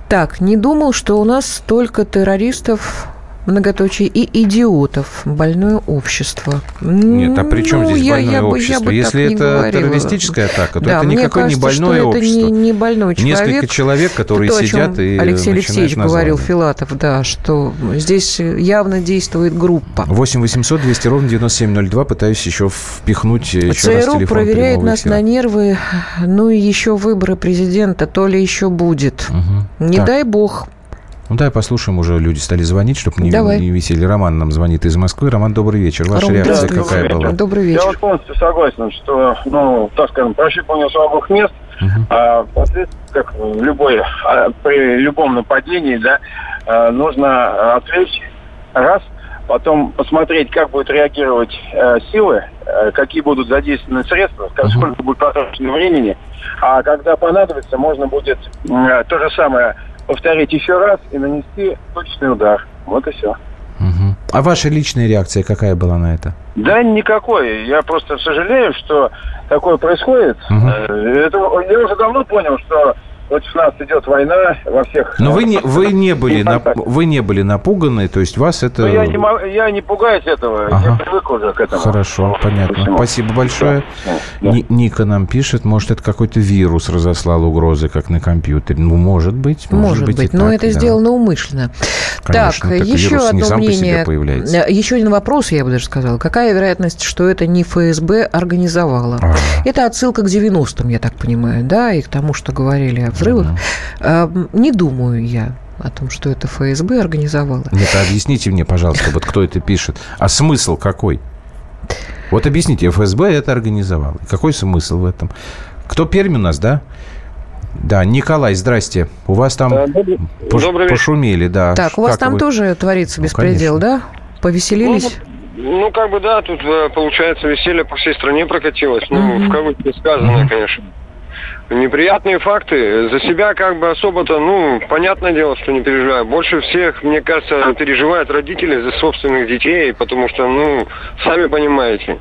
Так, не думал, что у нас столько террористов многоточие и идиотов. Больное общество. Нет, а при чем Ну, здесь я- больное я бы- я общество? бы Если так не это террористическая атака, то Да, это никакое не кажется, больное что это общество. не, не больной человек. Несколько человек, которые То, сидят и Алексей Алексеевич говорил. Филатов, да, что здесь явно действует группа. 8 800 200 ровно 9702. Пытаюсь еще впихнуть э, еще раз ЦРУ телефон проверяет нас эфира. на нервы, ну и еще выборы президента, то ли еще будет. Не Так. дай бог. Ну да, послушаем, уже люди стали звонить, чтобы не, Давай. не висели. Роман нам звонит из Москвы. Роман, добрый вечер. Ваша Ром, реакция какая была? Добрый Я вечер. вот полностью согласен, что, ну, так скажем, прощупывание слабых мест, а впоследствии, как в любой, а, при любом нападении, да, а, нужно отвлечь раз, потом посмотреть, как будут реагировать э, силы, э, какие будут задействованы средства, как- сколько будет потрачено времени, а когда понадобится, можно будет э, то же самое повторить еще раз и нанести точный удар. Вот и все. Мгм. А ваша личная реакция какая была на это? Да никакой. Я просто сожалею, что такое происходит. Э, Это, я уже давно понял, что против нас идет война во всех... Но вы не, вы не, были, нап- вы не были напуганы, то есть вас это... Но я, не, я не пугаюсь этого, я Ага. привык уже к этому. Хорошо, понятно. Всему. Спасибо большое. Ни- Ника нам пишет, может, это какой-то вирус разослал угрозы, как на компьютере. Ну, может быть. Может, Может быть, и но так, это да. сделано умышленно. Конечно, так, так еще вирус не одно сам по себе мнение. появляется. Э, Еще один вопрос, я бы даже сказала. Какая вероятность, что это не ФСБ организовала? А. Это отсылка к 90-м, я так понимаю, да, и к тому, что говорили о взрывах. Э, Не думаю я о том, что это ФСБ организовала. Нет, а объясните мне, пожалуйста, вот кто это пишет. А смысл какой? Вот объясните, ФСБ это организовал. Какой смысл в этом? Кто Пермь у нас, да? Да, Николай, здрасте. У вас там пош- добрый пошумели, да. Так, у вас Как там вы? тоже творится Ну, беспредел, да? Повеселились? Ну, как бы да, тут э, получается веселье по всей стране прокатилось. Ну, в кавычках сказано, конечно. Неприятные факты. За себя как бы особо-то, ну, понятное дело, что не переживаю. Больше всех, мне кажется, переживают родители за собственных детей, потому что, ну, сами понимаете.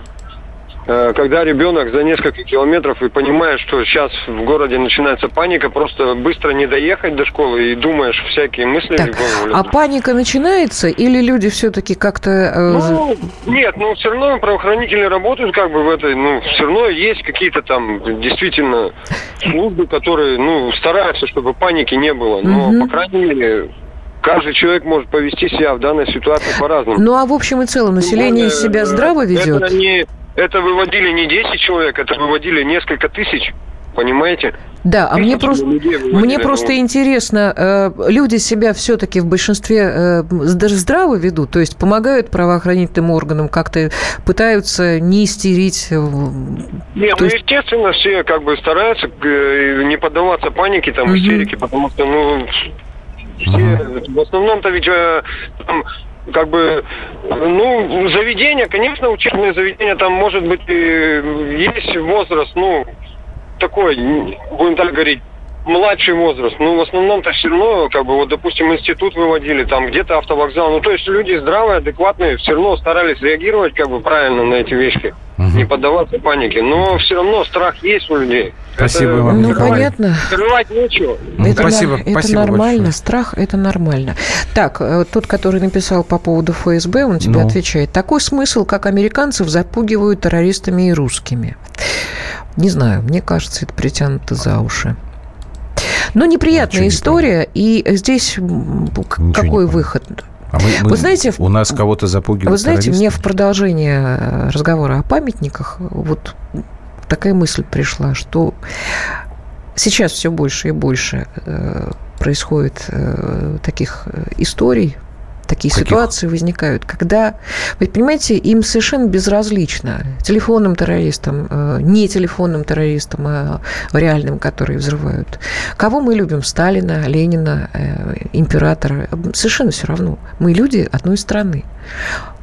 Э, Когда ребенок за несколько километров и понимаешь, что сейчас в городе начинается паника, просто быстро не доехать до школы и думаешь всякие мысли лезут. А паника начинается или люди все-таки как-то... э, Ну, нет, ну все равно правоохранители работают как бы в этой, ну, все равно есть какие-то там действительно службы, которые, ну, стараются, чтобы паники не было. Но, Мгм. по крайней мере, каждый человек может повести себя в данной ситуации по-разному. Ну, а в общем и целом население более, себя э, здраво ведет? Это, не, это выводили не 10 человек, это выводили несколько тысяч, понимаете? Да, а мне просто, мне ну. просто интересно, э, люди себя все-таки в большинстве э, зд- здраво ведут, то есть помогают правоохранительным органам, как-то пытаются не истерить. э, Не, то ну, есть- естественно, все как бы стараются не поддаваться панике, там, истерике, потому что, ну, все, в основном-то ведь там как бы, ну, заведение, конечно, учебное заведение, там, может быть, и есть возраст, ну, такой, будем так говорить, младший возраст. Ну, в основном-то все равно, как бы, вот, допустим, институт выводили, там где-то автовокзал. Ну, то есть люди здравые, адекватные, все равно старались реагировать, как бы, правильно на эти вещи. Не поддаваться панике. Но все равно страх есть у людей. Спасибо Это, вам, Ну, Николай. понятно. Скрывать нечего. Это, спасибо, на- это спасибо нормально, большое. страх это нормально. Так, э, тот, который написал по поводу ФСБ, он тебе Ну. отвечает. Такой смысл, как американцев запугивают террористами и русскими. Не знаю, мне кажется, это притянуто за уши. Но неприятная Ничего не история, и здесь Ничего какой выход? А мы- мы- Вы знаете, у нас кого-то запугивают Вы знаете, мне в продолжение э, разговора о памятниках вот такая мысль пришла, что сейчас все больше и больше э, происходит э, таких историй, такие Каких? ситуации возникают, когда, вы понимаете, им совершенно безразлично телефонным террористам, э, не телефонным террористам, а реальным, которые взрывают. Кого мы любим? Сталина, Ленина, э, императора. Совершенно все равно. Мы люди одной страны.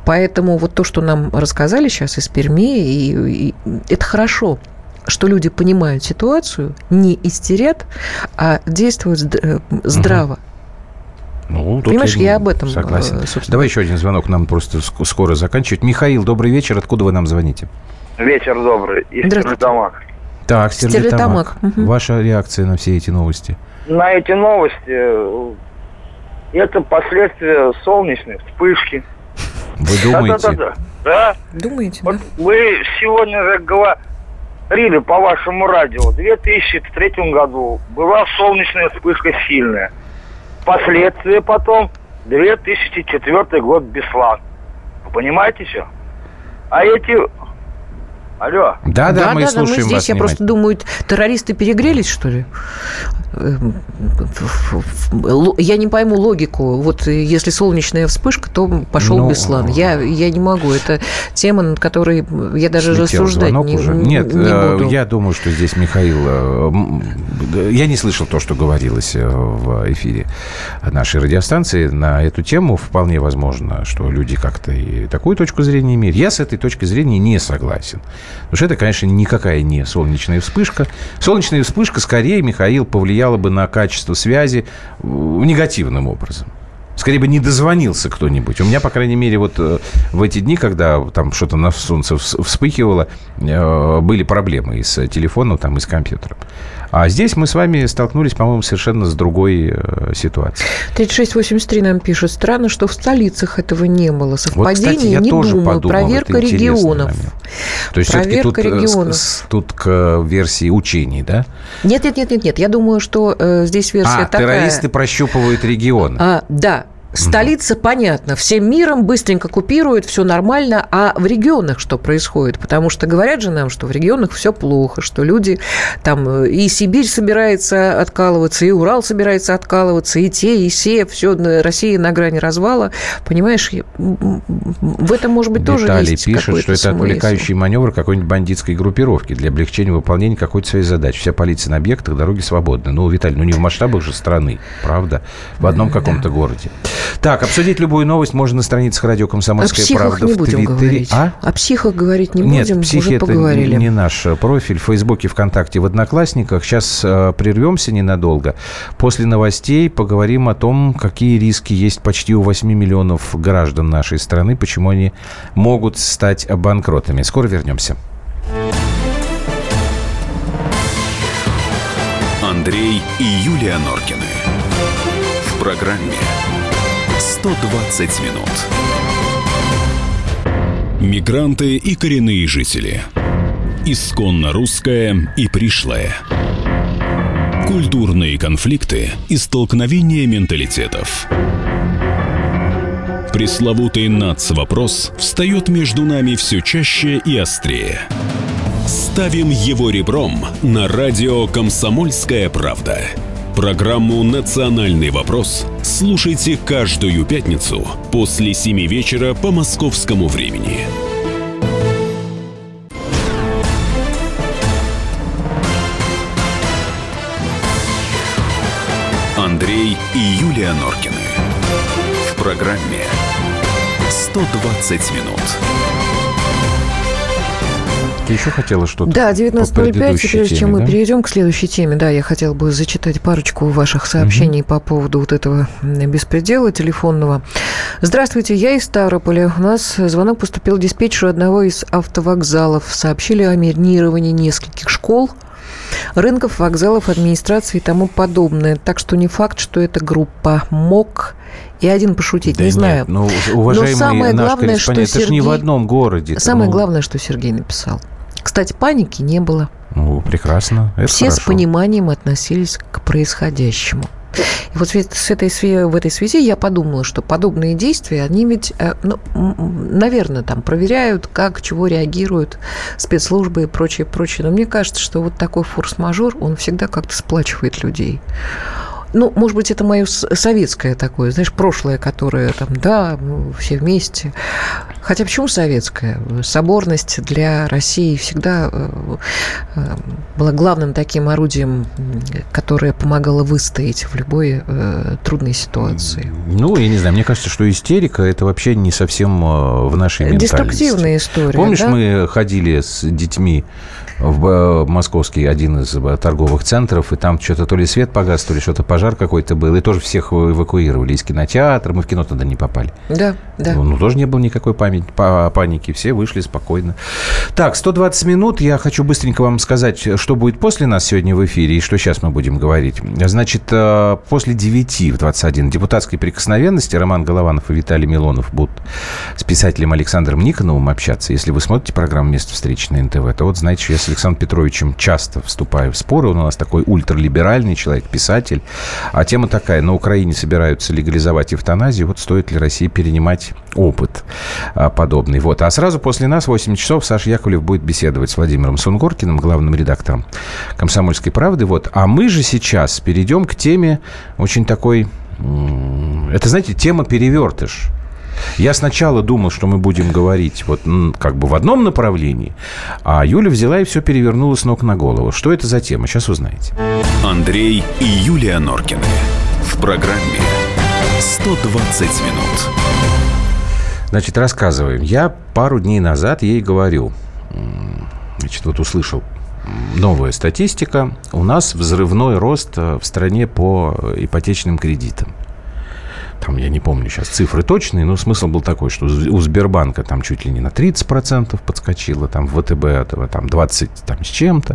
Поэтому вот то, что нам рассказали сейчас из Перми, и, и это хорошо, что люди понимают ситуацию, не истерят, а действуют э, здраво. Ну, тут Понимаешь, не я об этом, Согласен. э, собственно. Давай еще один звонок, нам просто ск- скоро заканчивать. Михаил, добрый вечер. Откуда вы нам звоните? Вечер добрый. Из. Стерлитамак. Так, Стерлитамак. Стерлитамак. Мгм. Ваша реакция на все эти новости? На эти новости э, это последствия солнечной вспышки. Вы думаете? Да-да-да. Да. Думаете, Вот вы сегодня же говорили по вашему радио. В 2003 году была солнечная вспышка сильная. Последствия потом 2004 год Беслан. Вы понимаете все? А эти... Алло. Да, да, мы мы слушаем здесь. вас Я просто думаю, террористы перегрелись, что ли? Эм, Я не пойму логику. Вот э, если солнечная вспышка, то пошел Ну, Беслан. Я, я не могу. Это тема, над которой я даже Слетел рассуждать не, уже. не- Нет, не э, буду. я думаю, что здесь Михаил... э, Я не слышал то, что говорилось в эфире нашей радиостанции на эту тему. Вполне возможно, что люди как-то и такую точку зрения имеют. Я с этой точки зрения не согласен. Потому что это, конечно, никакая не солнечная вспышка. Солнечная вспышка, скорее, Михаил, повлияла бы на качество связи э, негативным образом. Скорее бы не дозвонился кто-нибудь. У меня, по крайней мере, вот э, в эти дни, когда там что-то на солнце вс- вспыхивало, э, были проблемы и с телефоном, там, и с компьютером. А здесь мы с вами столкнулись, по-моему, совершенно с другой э, ситуацией. 3683 нам пишет. Странно, что в столицах этого не было. Вот, Совпадение, кстати, я не тоже думаю. подумал, Проверка регионов. момент. То есть все-таки тут, Проверка э, регионов. с- тут к версии учений, да? Нет, нет, нет, нет, нет. Я думаю, что э, здесь версия а, такая. террористы прощупывают регионы. А, да. Столица, понятно, всем миром быстренько купирует, все нормально, а в регионах что происходит? Потому что говорят же нам, что в регионах все плохо, что люди там э, и Сибирь собирается откалываться, и Урал собирается откалываться, и те, и все, все, Россия на грани развала. Понимаешь, в этом, может быть, тоже Виталий есть пишет, что это отвлекающий маневр какой-нибудь бандитской группировки для облегчения выполнения какой-то своей задачи. Вся полиция на объектах, дороги свободны. Ну, Виталий, ну не в масштабах же страны, правда? В одном каком-то городе. Так, обсудить любую новость можно на страницах радио «Комсомольская правда» не в будем Твиттере. говорить. А? О психах говорить не Нет, будем, психи уже это поговорили. не наш профиль. В Фейсбуке, ВКонтакте, в Одноклассниках. Сейчас э, прервемся ненадолго. После новостей поговорим о том, какие риски есть почти у 8 миллионов граждан нашей страны, почему они могут стать банкротами. Скоро вернемся. Андрей и Юлия Норкины. В программе 120 минут. Мигранты и коренные жители. Исконно русская и пришлая. Культурные конфликты и столкновения менталитетов. Пресловутый НАЦ-вопрос встает между нами все чаще и острее. Ставим его ребром на радио «Комсомольская правда». Программу «Национальный вопрос» слушайте каждую пятницу после 7 вечера по московскому времени. Андрей и Юлия Норкины. В программе 120 минут. Ты еще хотела что-то Да, по 19.05, предыдущей и прежде чем теме, мы да? перейдем к следующей теме, да, я хотела бы зачитать парочку ваших сообщений по поводу вот этого беспредела телефонного. Здравствуйте, я из Ставрополя. У нас звонок поступил диспетчеру одного из автовокзалов. Сообщили о минировании нескольких школ, рынков, вокзалов, администрации и тому подобное. Так что не факт, что это группа МОК. И один пошутить, Да не нет, знаю. ну, уважаемый Но самое наш главное, что корреспондент, это ж не в Сергей- одном городе. Самое ну, главное, что Сергей написал. Кстати, паники не было. Ну, прекрасно. Это Все с хорошо. пониманием относились к происходящему. И вот с этой, в этой связи я подумала, что подобные действия, они ведь, э, ну, наверное, там проверяют, как, чего реагируют спецслужбы и прочее, прочее. Но мне кажется, что вот такой форс-мажор, он всегда как-то сплачивает людей. Ну, может быть, это мое советское такое, знаешь, прошлое, которое там, да, все вместе. Хотя почему советское? Соборность для России всегда э, э, была главным таким орудием, которое помогало выстоять в любой э, трудной ситуации. Ну, я не знаю, мне кажется, что истерика это вообще не совсем в нашей ментальности. Деструктивная история, Помнишь, да? мы ходили с детьми в э, московский один из э, торговых центров, и там что-то то ли свет погас, то ли что-то пожар какой-то был, и тоже всех эвакуировали из кинотеатра. Мы в кино тогда не попали. Да, да. Ну, тоже не было никакой память, па- паники, все вышли спокойно. Так, 120 минут. Я хочу быстренько вам сказать, что будет после нас сегодня в эфире и что сейчас мы будем говорить. Значит, э, после 9 в 21 депутатской прикосновенности Роман Голованов и Виталий Милонов будут с писателем Александром Никоновым общаться. Если вы смотрите программу «Место встречи» на НТВ, то вот знаете, что я Александром Петровичем часто вступаю в споры. Он у нас такой ультралиберальный человек, писатель. А тема такая, на Украине собираются легализовать эвтаназию. Вот стоит ли России перенимать опыт а, подобный. Вот. А сразу после нас, в 8 часов, Саша Яковлев будет беседовать с Владимиром Сунгоркиным, главным редактором «Комсомольской правды». Вот. А мы же сейчас перейдем к теме очень такой... Это, знаете, тема «перевертыш». Я сначала думал, что мы будем говорить вот как бы в одном направлении, а Юля взяла и все перевернула с ног на голову. Что это за тема? Сейчас узнаете. Андрей и Юлия Норкины. В программе 120 минут. Значит, рассказываем. Я пару дней назад ей говорю, значит, вот услышал новая статистика. У нас взрывной рост э, в стране по э, ипотечным кредитам. Там, я не помню сейчас цифры точные, но смысл был такой, что у Сбербанка там чуть ли не на 30% подскочило, там в ВТБ этого там 20 там, с чем-то.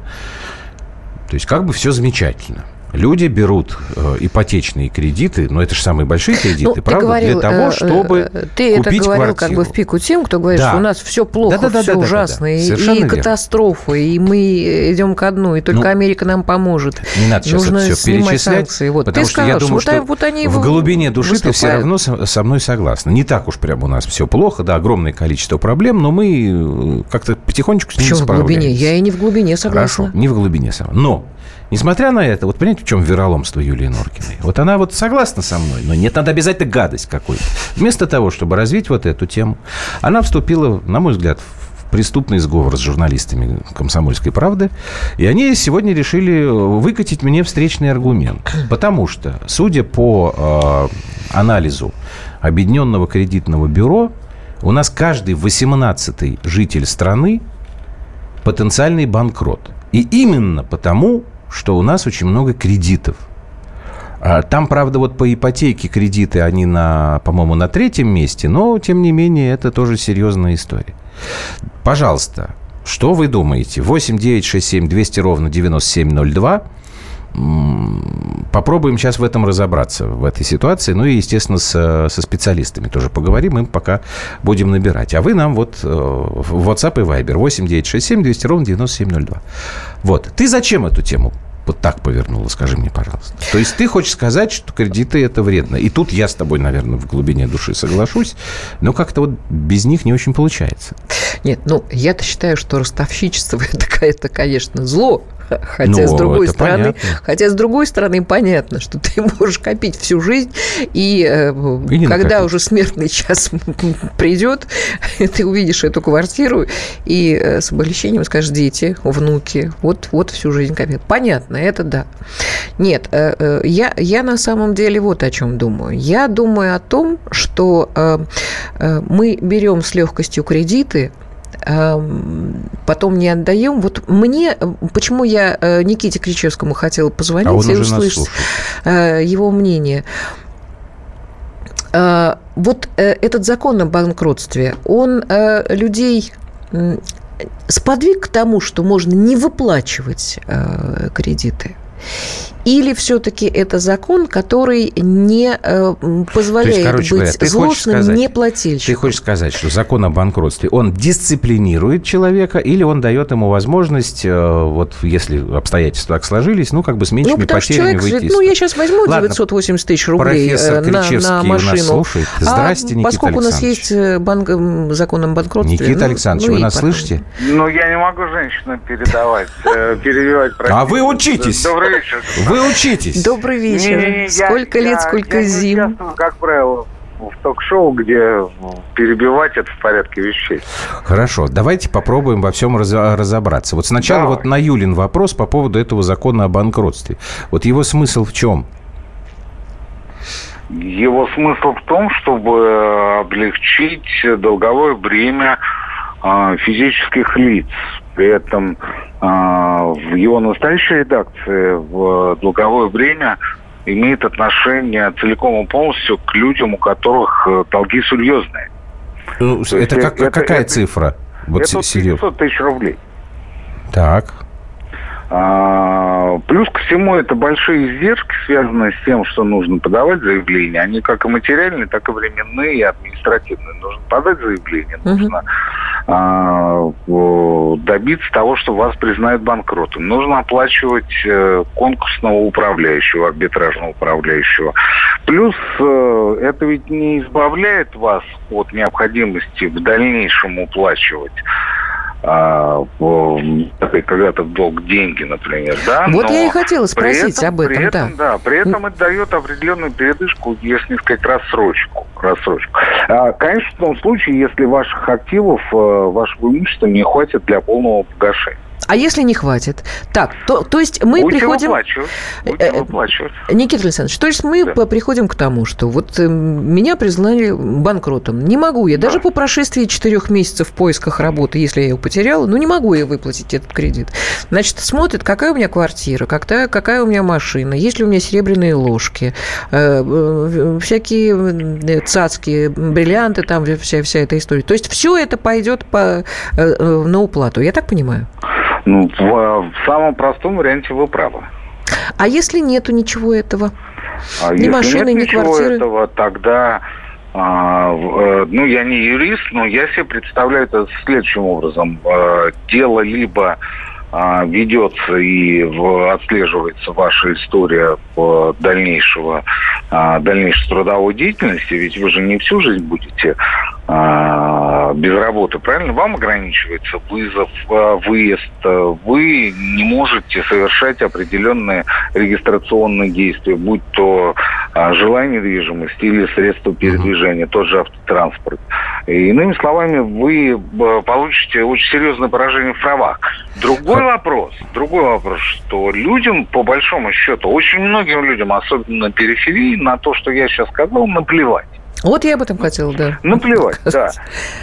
То есть как бы все замечательно. Люди берут э, ипотечные кредиты, но это же самые большие кредиты, Ну, правда, говорил, для того, э, чтобы э, Ты это купить говорил квартиру. как бы в пику тем, кто говорит, Да. что у нас все плохо, Да-да-да-да-да-да. все ужасно, и- Совершенно и, верно. катастрофа, и мы идем ко дну, и только Ну, Америка нам поможет. Не надо сейчас Нужно это все перечислять, санкции. Вот. потому ты что я сказал, думаю, вот, что вот они в глубине души ты все выступают. равно со, со мной согласна. Не так уж прям у нас все плохо, да, огромное количество проблем, но мы э, как-то потихонечку с ними Почему в глубине? Я и не в глубине согласна. Хорошо, не в глубине сама. Но, несмотря на это, вот понимаете, в чем вероломство Юлии Норкиной? Вот она вот согласна со мной, но нет, надо обязательно гадость какую-то. Вместо того, чтобы развить вот эту тему, она вступила, на мой взгляд, в преступный сговор с журналистами «Комсомольской правды», и они сегодня решили выкатить мне встречный аргумент. Потому что, судя по э, анализу Объединенного кредитного бюро, у нас каждый 18-й житель страны потенциальный банкрот. И именно потому, что у нас очень много кредитов. А Там, правда, вот по ипотеке кредиты, они, на, по-моему, на третьем месте, но, тем не менее, это тоже серьезная история. Пожалуйста, что вы думаете? 8 9 6 7 200 ровно 9702. Попробуем сейчас в этом разобраться, в этой ситуации. Ну и, естественно, с- со специалистами тоже поговорим. Им пока будем набирать. А вы нам вот э, в WhatsApp и Viber 8 9 6 7 200 ровно 9702. Вот. Ты зачем эту тему вот так повернула, скажи мне, пожалуйста. То есть ты хочешь сказать, что кредиты это вредно. И тут я с тобой, наверное, в глубине души соглашусь, но как-то вот без них не очень получается. Нет, ну, я-то считаю, что ростовщичество это, конечно, зло. Хотя, Ну, с другой стороны, понятно. хотя, с другой стороны, понятно, что ты можешь копить всю жизнь, и, э, И когда накопить. уже смертный час придет, ты увидишь эту квартиру, и э, с облегчением скажешь, дети, внуки, вот, вот всю жизнь копят. Понятно, это да. Нет, э, я, я на самом деле вот о чем думаю. Я думаю о том, что мы берем с легкостью кредиты, потом не отдаем. Вот мне, э, почему я э, Никите Кричевскому хотела позвонить А и услышать э, его мнение. Э, Вот этот закон о банкротстве, он людей сподвиг к тому, что можно не выплачивать кредиты? Или все-таки это закон, который не э, То позволяет есть, короче быть говоря, ты хочешь злостным сказать, неплательщиком? ты хочешь сказать, что закон о банкротстве, он дисциплинирует человека или он дает ему возможность, э, вот если обстоятельства так сложились, ну, как бы с меньшими Ну, потому что потерями человек выйти ну, я сейчас возьму Ладно, 980 тысяч рублей профессор э, на, Кричевский на у нас машину. слушает. Здрасте, а Никита поскольку у нас есть банк, закон о банкротстве... Никита ну, Александрович, ну вы нас потом. слышите? Ну, я не могу женщинам передавать, перебивать. А вы учитесь. Добрый вечер. Вы учитесь. Добрый вечер. Не-не-не, я- сколько лет, я- сколько я не зим. как правило, в ток-шоу, где перебивать это в порядке вещей. Хорошо, давайте попробуем во всем раз- разобраться. Вот сначала Давай. вот на Юлин вопрос по поводу этого закона о банкротстве. Вот его смысл в чем? Его смысл в том, чтобы облегчить долговое бремя а, физических лиц. При этом а, в его настоящей редакции в долговое бремя имеет отношение целиком и полностью к людям, у которых э, долги серьезные. Ну, это, как- это- какая это- цифра? Вот это се- серьезно. 500 тысяч рублей. Так. А, Плюс ко всему, это большие издержки, связанные с тем, что нужно подавать заявление. Они как и материальные, так и временные и административные. Нужно подать заявление, нужно а, добиться того, что вас признают банкротом. Нужно оплачивать э, конкурсного управляющего, арбитражного управляющего. Плюс э, это ведь не избавляет вас от необходимости в дальнейшем уплачивать а, когда-то в долг деньги, например, да? Вот но я и хотела спросить об при этом, этом, да. При этом это дает определенную передышку, если сказать рассрочку. рассрочку. А, конечно, в том случае, если ваших активов, э, вашего имущества не хватит для полного погашения. А если не хватит? Так, то, то есть мы Будете приходим... выплачивать. Будете Э, выплачивать. Никита Александрович, то есть мы по- приходим к тому, что вот э, меня признали банкротом. Не могу я, даже по прошествии четырех месяцев в поисках работы, если я ее потеряла, ну не могу я выплатить этот кредит. Значит, смотрят, какая у меня квартира, какая, какая у меня машина, есть ли у меня серебряные ложки, э, э, всякие э, цацки, бриллианты, там вся, вся эта история. То есть все это пойдет по, э, э, на уплату, я так понимаю? Ну, в, в самом простом варианте вы правы. А если нету ничего этого? А Ни если машины, нет ни ничего квартиры? этого, тогда, а, э, ну, я не юрист, но я себе представляю это следующим образом. Э, дело либо а, ведется и отслеживается ваша история дальнейшего, а, дальнейшей трудовой деятельности, ведь вы же не всю жизнь будете а, без работы, правильно? Вам ограничивается вызов, а, выезд. а, Вы не можете совершать определенные регистрационные действия, будь то а, жилая недвижимость или средства передвижения, тот же автотранспорт. И, иными словами, вы получите очень серьезное поражение в правах. Другой вопрос, другой вопрос, что людям, по большому счету, очень многим людям, особенно на периферии, на то, что я сейчас сказал, наплевать. Вот я об этом хотела, да. Наплевать, да.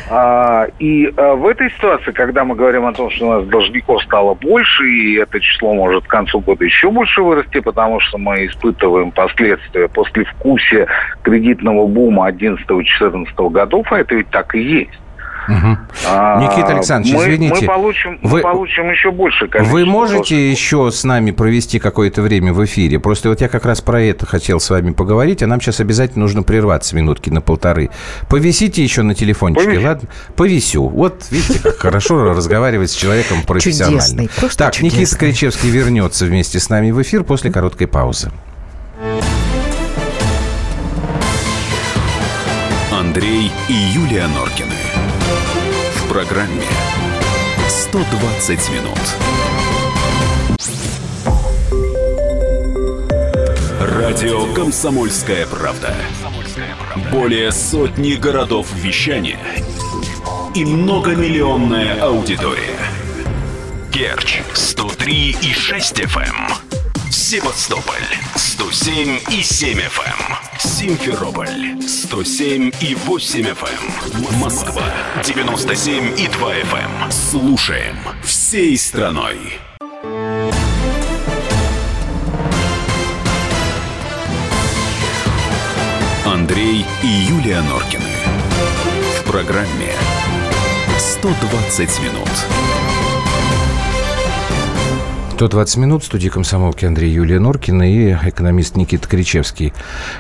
А, и а, в этой ситуации, когда мы говорим о том, что у нас должников стало больше, и это число может к концу года еще больше вырасти, потому что мы испытываем последствия после вкусия кредитного бума 11-14 годов, а это ведь так и есть. А, Никита Александрович, мы, извините. Мы получим, мы Вы- получим еще больше количество. Вы можете еще с нами провести какое-то время в эфире? Просто вот я как раз про это хотел с вами поговорить, а нам сейчас обязательно нужно прерваться минутки на полторы. Повисите еще на телефончике, Повесю. ладно? Повисю. Вот видите, как хорошо разговаривать с человеком профессионально. Просто Так, Никита. Кричевский вернется вместе с нами в эфир после короткой паузы. Андрей и Юлия Норкины программе 120 минут. Радио «Комсомольская правда». Более сотни городов вещания и многомиллионная аудитория. Керч 103 и 6 FM. Севастополь 107 и 7 FM. Симферополь 107 и 8 FM. Москва 97 и 2 FM. Слушаем всей страной. Андрей и Юлия Норкины. В программе 120 минут. 120 минут. В студии комсомолки Андрей Юлия Норкина и экономист Никита Кричевский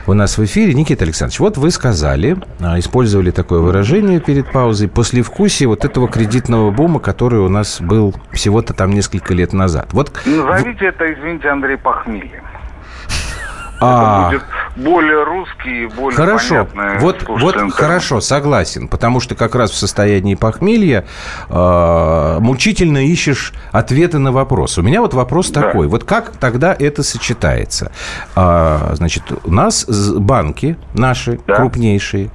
у нас в эфире. Никита Александрович, вот вы сказали, а, использовали такое выражение перед паузой, послевкусие вот этого кредитного бума, который у нас был всего-то там несколько лет назад. Вот Назовите это, извините, Андрей, похмельем. А, Будет более русский и более Хорошо, понятное вот, вот хорошо, согласен, потому что как раз в состоянии похмелья э, мучительно ищешь ответы на вопрос. У меня вот вопрос такой, вот как тогда это сочетается? А, значит, у нас банки наши крупнейшие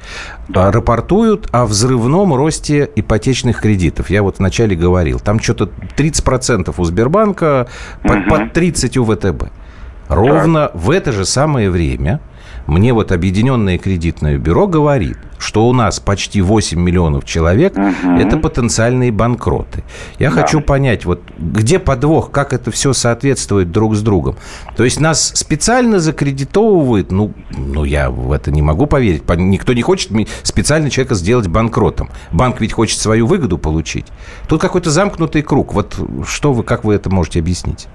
а, рапортуют о взрывном росте ипотечных кредитов. Я вот вначале говорил, там что-то 30% у Сбербанка, под, под 30 у ВТБ. Ровно в это же самое время мне вот Объединенное кредитное бюро говорит, что у нас почти 8 миллионов человек – это потенциальные банкроты. Я хочу понять, вот где подвох, как это все соответствует друг с другом. То есть нас специально закредитовывают, ну, ну я в это не могу поверить. По- Никто не хочет специально человека сделать банкротом. Банк ведь хочет свою выгоду получить. Тут какой-то замкнутый круг. Вот что вы, как вы это можете объяснить?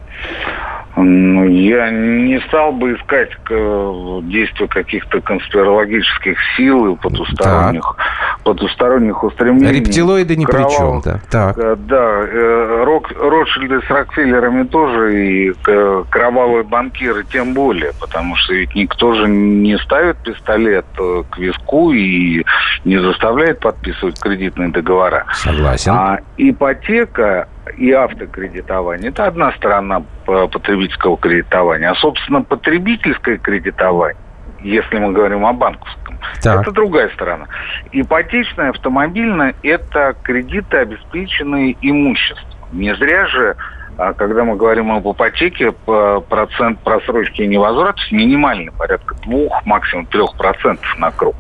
Ну, я не стал бы искать э, действия каких-то конспирологических сил и потусторонних, потусторонних устремлений. Рептилоиды ни при Кровавых- чем, да. Так. Э, Да, э, Рок, Ротшильды с Рокфеллерами тоже, и э, кровавые банкиры тем более, потому что ведь никто же не ставит пистолет э, к виску и не заставляет подписывать кредитные договора. Согласен. А ипотека и автокредитование – это одна сторона потребительского кредитования. А, собственно, потребительское кредитование, если мы говорим о банковском, Так. это другая сторона. Ипотечное, автомобильное – это кредиты, обеспеченные имуществом. Не зря же, а, когда мы говорим об ипотеке, процент просрочки и невозврата минимальный, порядка двух, максимум трех процентов на круг.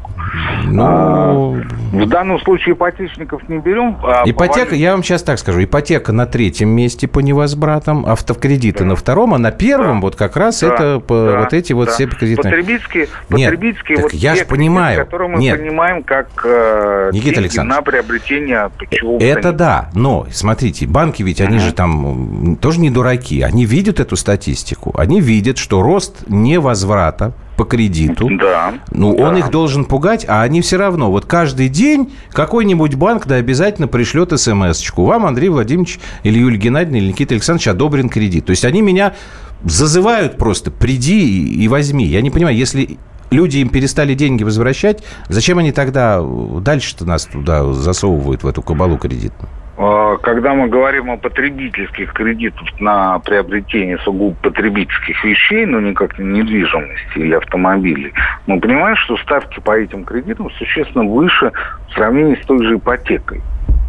Ну, В данном случае ипотечников не берем. а Ипотека, я вам сейчас так скажу, ипотека на третьем месте по невозвратам, автокредиты на втором, а на первом вот как раз Да, это по- да, вот эти вот да. все кредитные. Потребительские, Нет, потребительские так вот я те ж понимаю. кредиты, которые мы Нет. понимаем как э, Никита деньги на приобретение чего Это да, но смотрите, банки ведь они же там тоже не дураки, они видят эту статистику, они видят, что рост невозврата по кредиту, Да. ну он их должен пугать, а они все равно, вот каждый день какой-нибудь банк да обязательно пришлет смс-очку, вам Андрей Владимирович или Юлия Геннадьевна или Никита Александрович одобрен кредит. То есть они меня зазывают просто, приди и, и возьми. Я не понимаю, если люди им перестали деньги возвращать, зачем они тогда дальше-то нас туда засовывают, в эту кабалу кредитную? Э, Когда мы говорим о потребительских кредитах на приобретение сугубо потребительских вещей, но никак не недвижимости или автомобилей, мы понимаем, что ставки по этим кредитам существенно выше в сравнении с той же ипотекой.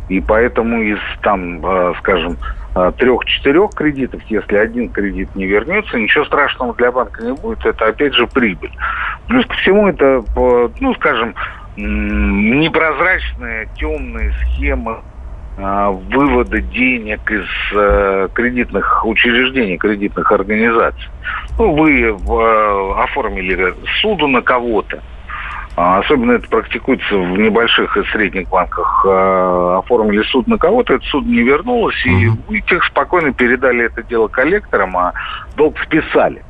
И поэтому из там, э, скажем, э, трех-четырех кредитов, если один кредит не вернется, ничего страшного для банка не будет, это опять же прибыль. Плюс ко всему это, ну, скажем, темные схемы э, вывода денег из э, кредитных учреждений, кредитных организаций. Ну, вы э, оформили суду на кого-то, а, Особенно это практикуется в небольших и средних банках. А, Оформили суд на кого-то, это суд не вернулось, и вы тех спокойно передали это дело коллекторам, а долг списали.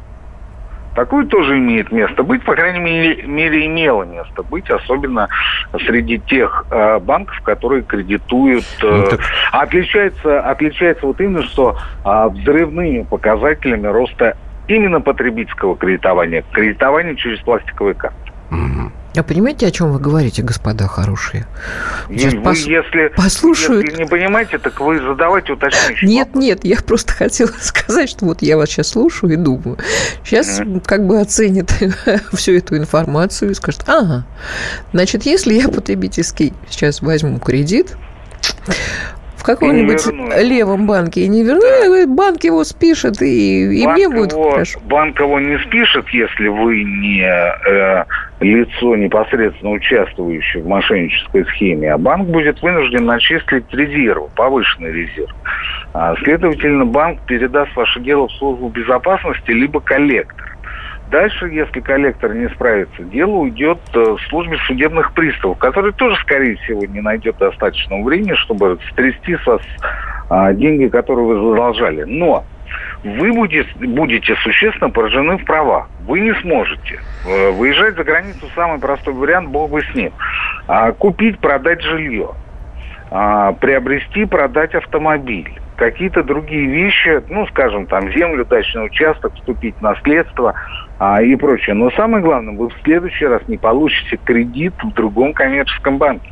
Такое тоже имеет место быть, по крайней мере, имело место быть, особенно среди тех э, банков, которые кредитуют. э, а отличается, отличается вот именно, что а, взрывными показателями роста именно потребительского кредитования, кредитования через пластиковые карты. А понимаете, о чем вы говорите, господа хорошие? Сейчас вы, пос... если, послушают... если не понимаете, так вы задавайте уточняющие Нет, вопрос. нет, я просто хотела сказать, что вот я вас сейчас слушаю и думаю. Сейчас mm-hmm. как бы оценят всю эту информацию и скажут, ага, значит, если я потребительский сейчас возьму кредит, каком-нибудь левом банке и не верну, да. банк его спишет, и, и мне будет его, хорошо. Банк его не спишет, если вы не э, лицо, непосредственно участвующее в мошеннической схеме, а банк будет вынужден начислить резерв, повышенный резерв. А, следовательно, банк передаст ваше дело в службу безопасности либо коллектор. Дальше, если коллектор не справится, дело уйдет э, в службе судебных приставов, который тоже, скорее всего, не найдет достаточного времени, чтобы стрясти с вас деньги, которые вы задолжали. Но вы будете, будете существенно поражены в правах. Вы не сможете. Э, выезжать за границу самый простой вариант, бог бы с ним. А, купить, продать жилье. А, приобрести, продать автомобиль какие-то другие вещи, ну, скажем, там, землю, дачный участок, вступить в наследство а, и прочее. Но самое главное, вы в следующий раз не получите кредит в другом коммерческом банке.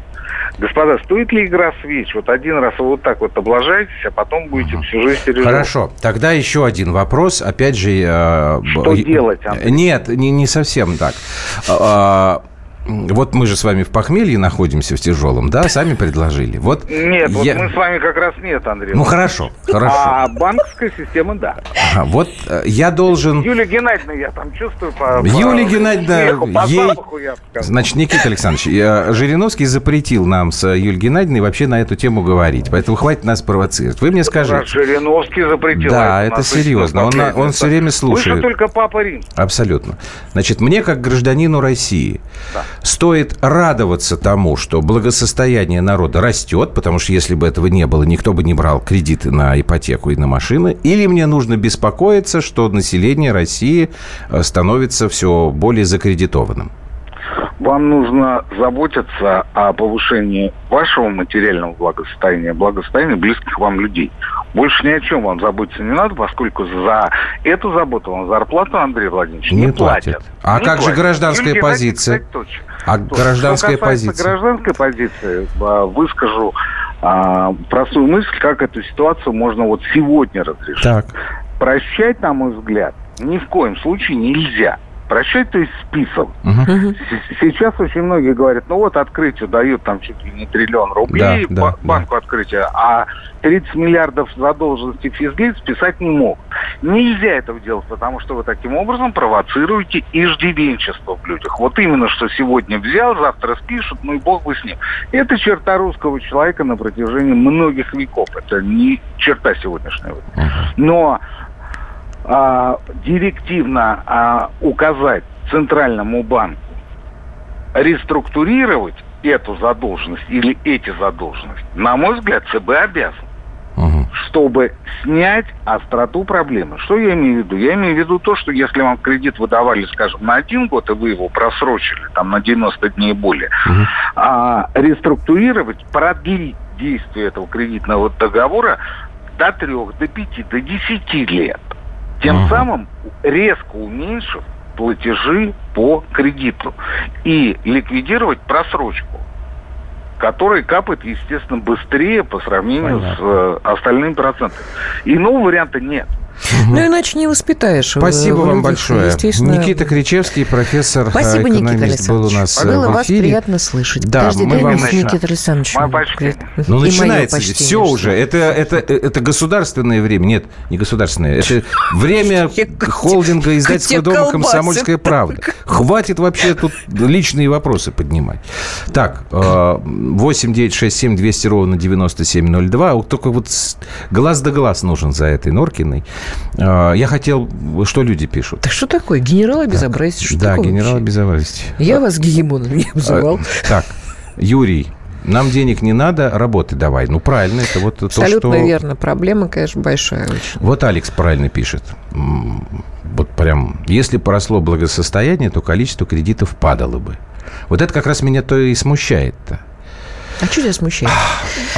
Господа, стоит ли игра свеч? Вот один раз вы вот так вот облажаетесь, а потом будете всю жизнь переживать. Хорошо. Тогда еще один вопрос. Опять же... Э, Что э, делать, Андрей? Нет, не, не совсем так. Вот мы же с вами в похмелье находимся в тяжелом, да, сами предложили. Вот нет, я... вот мы с вами как раз нет, Андрей. Ну хорошо, хорошо. А банковская система, да. Ага, вот э, я должен... Юлия Геннадьевна, я там чувствую по... Юлия Геннадьевна, смеху, по ей... запаху, я Значит, Никита Александрович, Жириновский запретил нам с Юлией Геннадьевной вообще на эту тему говорить, поэтому хватит нас провоцировать. Вы мне скажите... Жириновский запретил. Да, это серьезно, он, он все время слушает. Выше только Папа Рим. Абсолютно. Значит, мне как гражданину России... Да стоит радоваться тому, что благосостояние народа растет, потому что если бы этого не было, никто бы не брал кредиты на ипотеку и на машины, или мне нужно беспокоиться, что население России э, становится все более закредитованным? Вам нужно заботиться о повышении вашего материального благосостояния, благосостояния близких вам людей. Больше ни о чем вам заботиться не надо, поскольку за эту заботу вам зарплату, Андрей Владимирович, не, не платят. платят. А не как платят. же гражданская Юрий позиция? Кстати, а то, гражданская что позиция? гражданской позиции, а, выскажу а, простую мысль, как эту ситуацию можно вот сегодня разрешить. Так. Прощать, на мой взгляд, ни в коем случае нельзя. Прощать, то есть список. Угу. Сейчас очень многие говорят, ну вот открытию дают там чуть ли не триллион рублей, да, да, банку да. открытия, а 30 миллиардов задолженности физлиц списать не могут. Нельзя этого делать, потому что вы таким образом провоцируете иждивенчество в людях. Вот именно, что сегодня взял, завтра спишут, ну и бог бы с ним. Это черта русского человека на протяжении многих веков. Это не черта сегодняшнего. Но а, директивно а, указать Центральному банку реструктурировать эту задолженность или эти задолженности, на мой взгляд, ЦБ обязан угу. чтобы снять остроту проблемы. Что я имею в виду? Я имею в виду то, что если вам кредит выдавали, скажем, на один год, и вы его просрочили там на 90 дней более, угу. а, реструктурировать, продлить действие этого кредитного договора до трех, до пяти, до десяти лет. Тем угу. самым резко уменьшив платежи по кредиту и ликвидировать просрочку который капает, естественно, быстрее по сравнению Понятно. с э, остальными процентами. Иного варианта нет. Ну, иначе не воспитаешь. Спасибо вам большое. Естественно... Никита Кричевский, профессор Спасибо, экономист, был у нас Было в эфире. вас приятно слышать. Да, Подожди, мы вам... Никита Александрович. Ну, начинается все уже. Это, это, это государственное время. Нет, не государственное. Это время холдинга издательского дома «Комсомольская правда». Хватит вообще тут личные вопросы поднимать. Так, 8 9 6 7 200 ровно 9702. Только вот глаз да глаз нужен за этой Норкиной. А, я хотел, что люди пишут. Так что такое? Генерал обезобразить? Что да, генерал обезобразить. Я вас гегемоном не обзывал. А, так, Юрий, нам денег не надо, работы давай. Ну, правильно, это вот Абсолютно то, что... верно. Проблема, конечно, большая очень. Вот Алекс правильно пишет. Вот прям, если поросло благосостояние, то количество кредитов падало бы. Вот это как раз меня то и смущает-то. А что тебя смущает?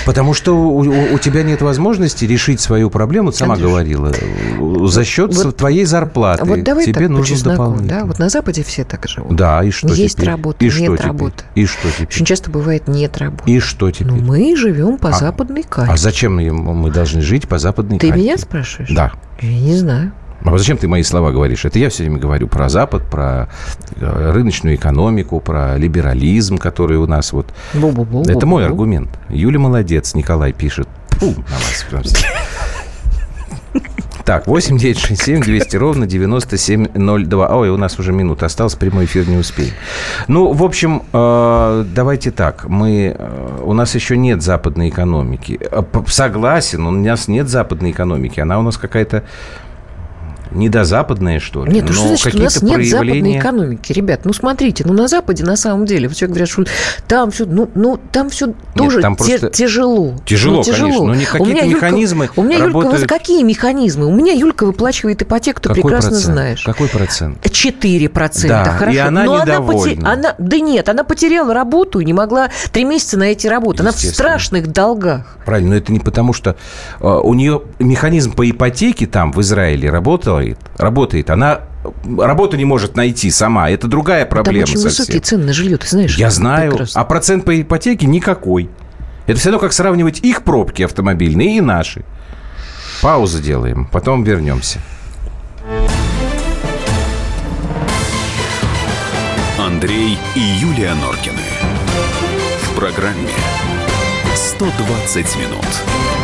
Потому что у, у- у тебя нет возможности решить свою проблему, ты сама Андрюш, говорила, за счет вот- твоей зарплаты. Вот давай тебе так нужно дополнительно. да? Вот на Западе все так живут. Да, и что Есть теперь? работа, и нет работы. И что теперь? Очень часто бывает нет работы. И что теперь? Но мы живем по А- западной карте. А зачем мы, должны жить по западной Ты карте? меня спрашиваешь? Да. Я не знаю. А зачем ты мои слова говоришь? Это я все время говорю про Запад, про э, рыночную экономику, про либерализм, который у нас вот... Бу-бу-бу, Это мой аргумент. Юля молодец, Николай пишет. Фу, на вас. Так, 8 9 6 7 200 ровно 9702. Ой, у нас уже минута осталась, прямой эфир не успеем. Ну, в общем, э, давайте так. Мы, э, у нас еще нет западной экономики. Согласен, у нас нет западной экономики. Она у нас какая-то недозападная, что ли. Нет, ну что значит, у нас какие-то нет западной проявления- экономики, ребят? Ну, смотрите, ну, на Западе, на самом деле, все говорят, что там все, ну, ну там все тоже там просто- тяжело. Тяжело, Ну, конечно, но не какие-то Юлька- механизмы У меня, Юлька, работают- какие механизмы? У меня Юлька выплачивает ипотеку, ты Какой прекрасно процент? знаешь. Какой процент? 4 процента, Да, хорошо. и она Но недовольна. поте- она, да нет, она потеряла работу и не могла три месяца найти работу. Она в страшных долгах. Правильно, но это не потому, что э, у нее механизм по ипотеке там в Израиле работает, работает. Она работу не может найти сама. Это другая Там проблема очень совсем. высокие цены на жилье, ты знаешь. Я знаю. прекрасно. А процент по ипотеке никакой. Это все равно, как сравнивать их пробки автомобильные и наши. Паузу делаем, потом вернемся. Андрей и Юлия Норкины. В программе 120 минут.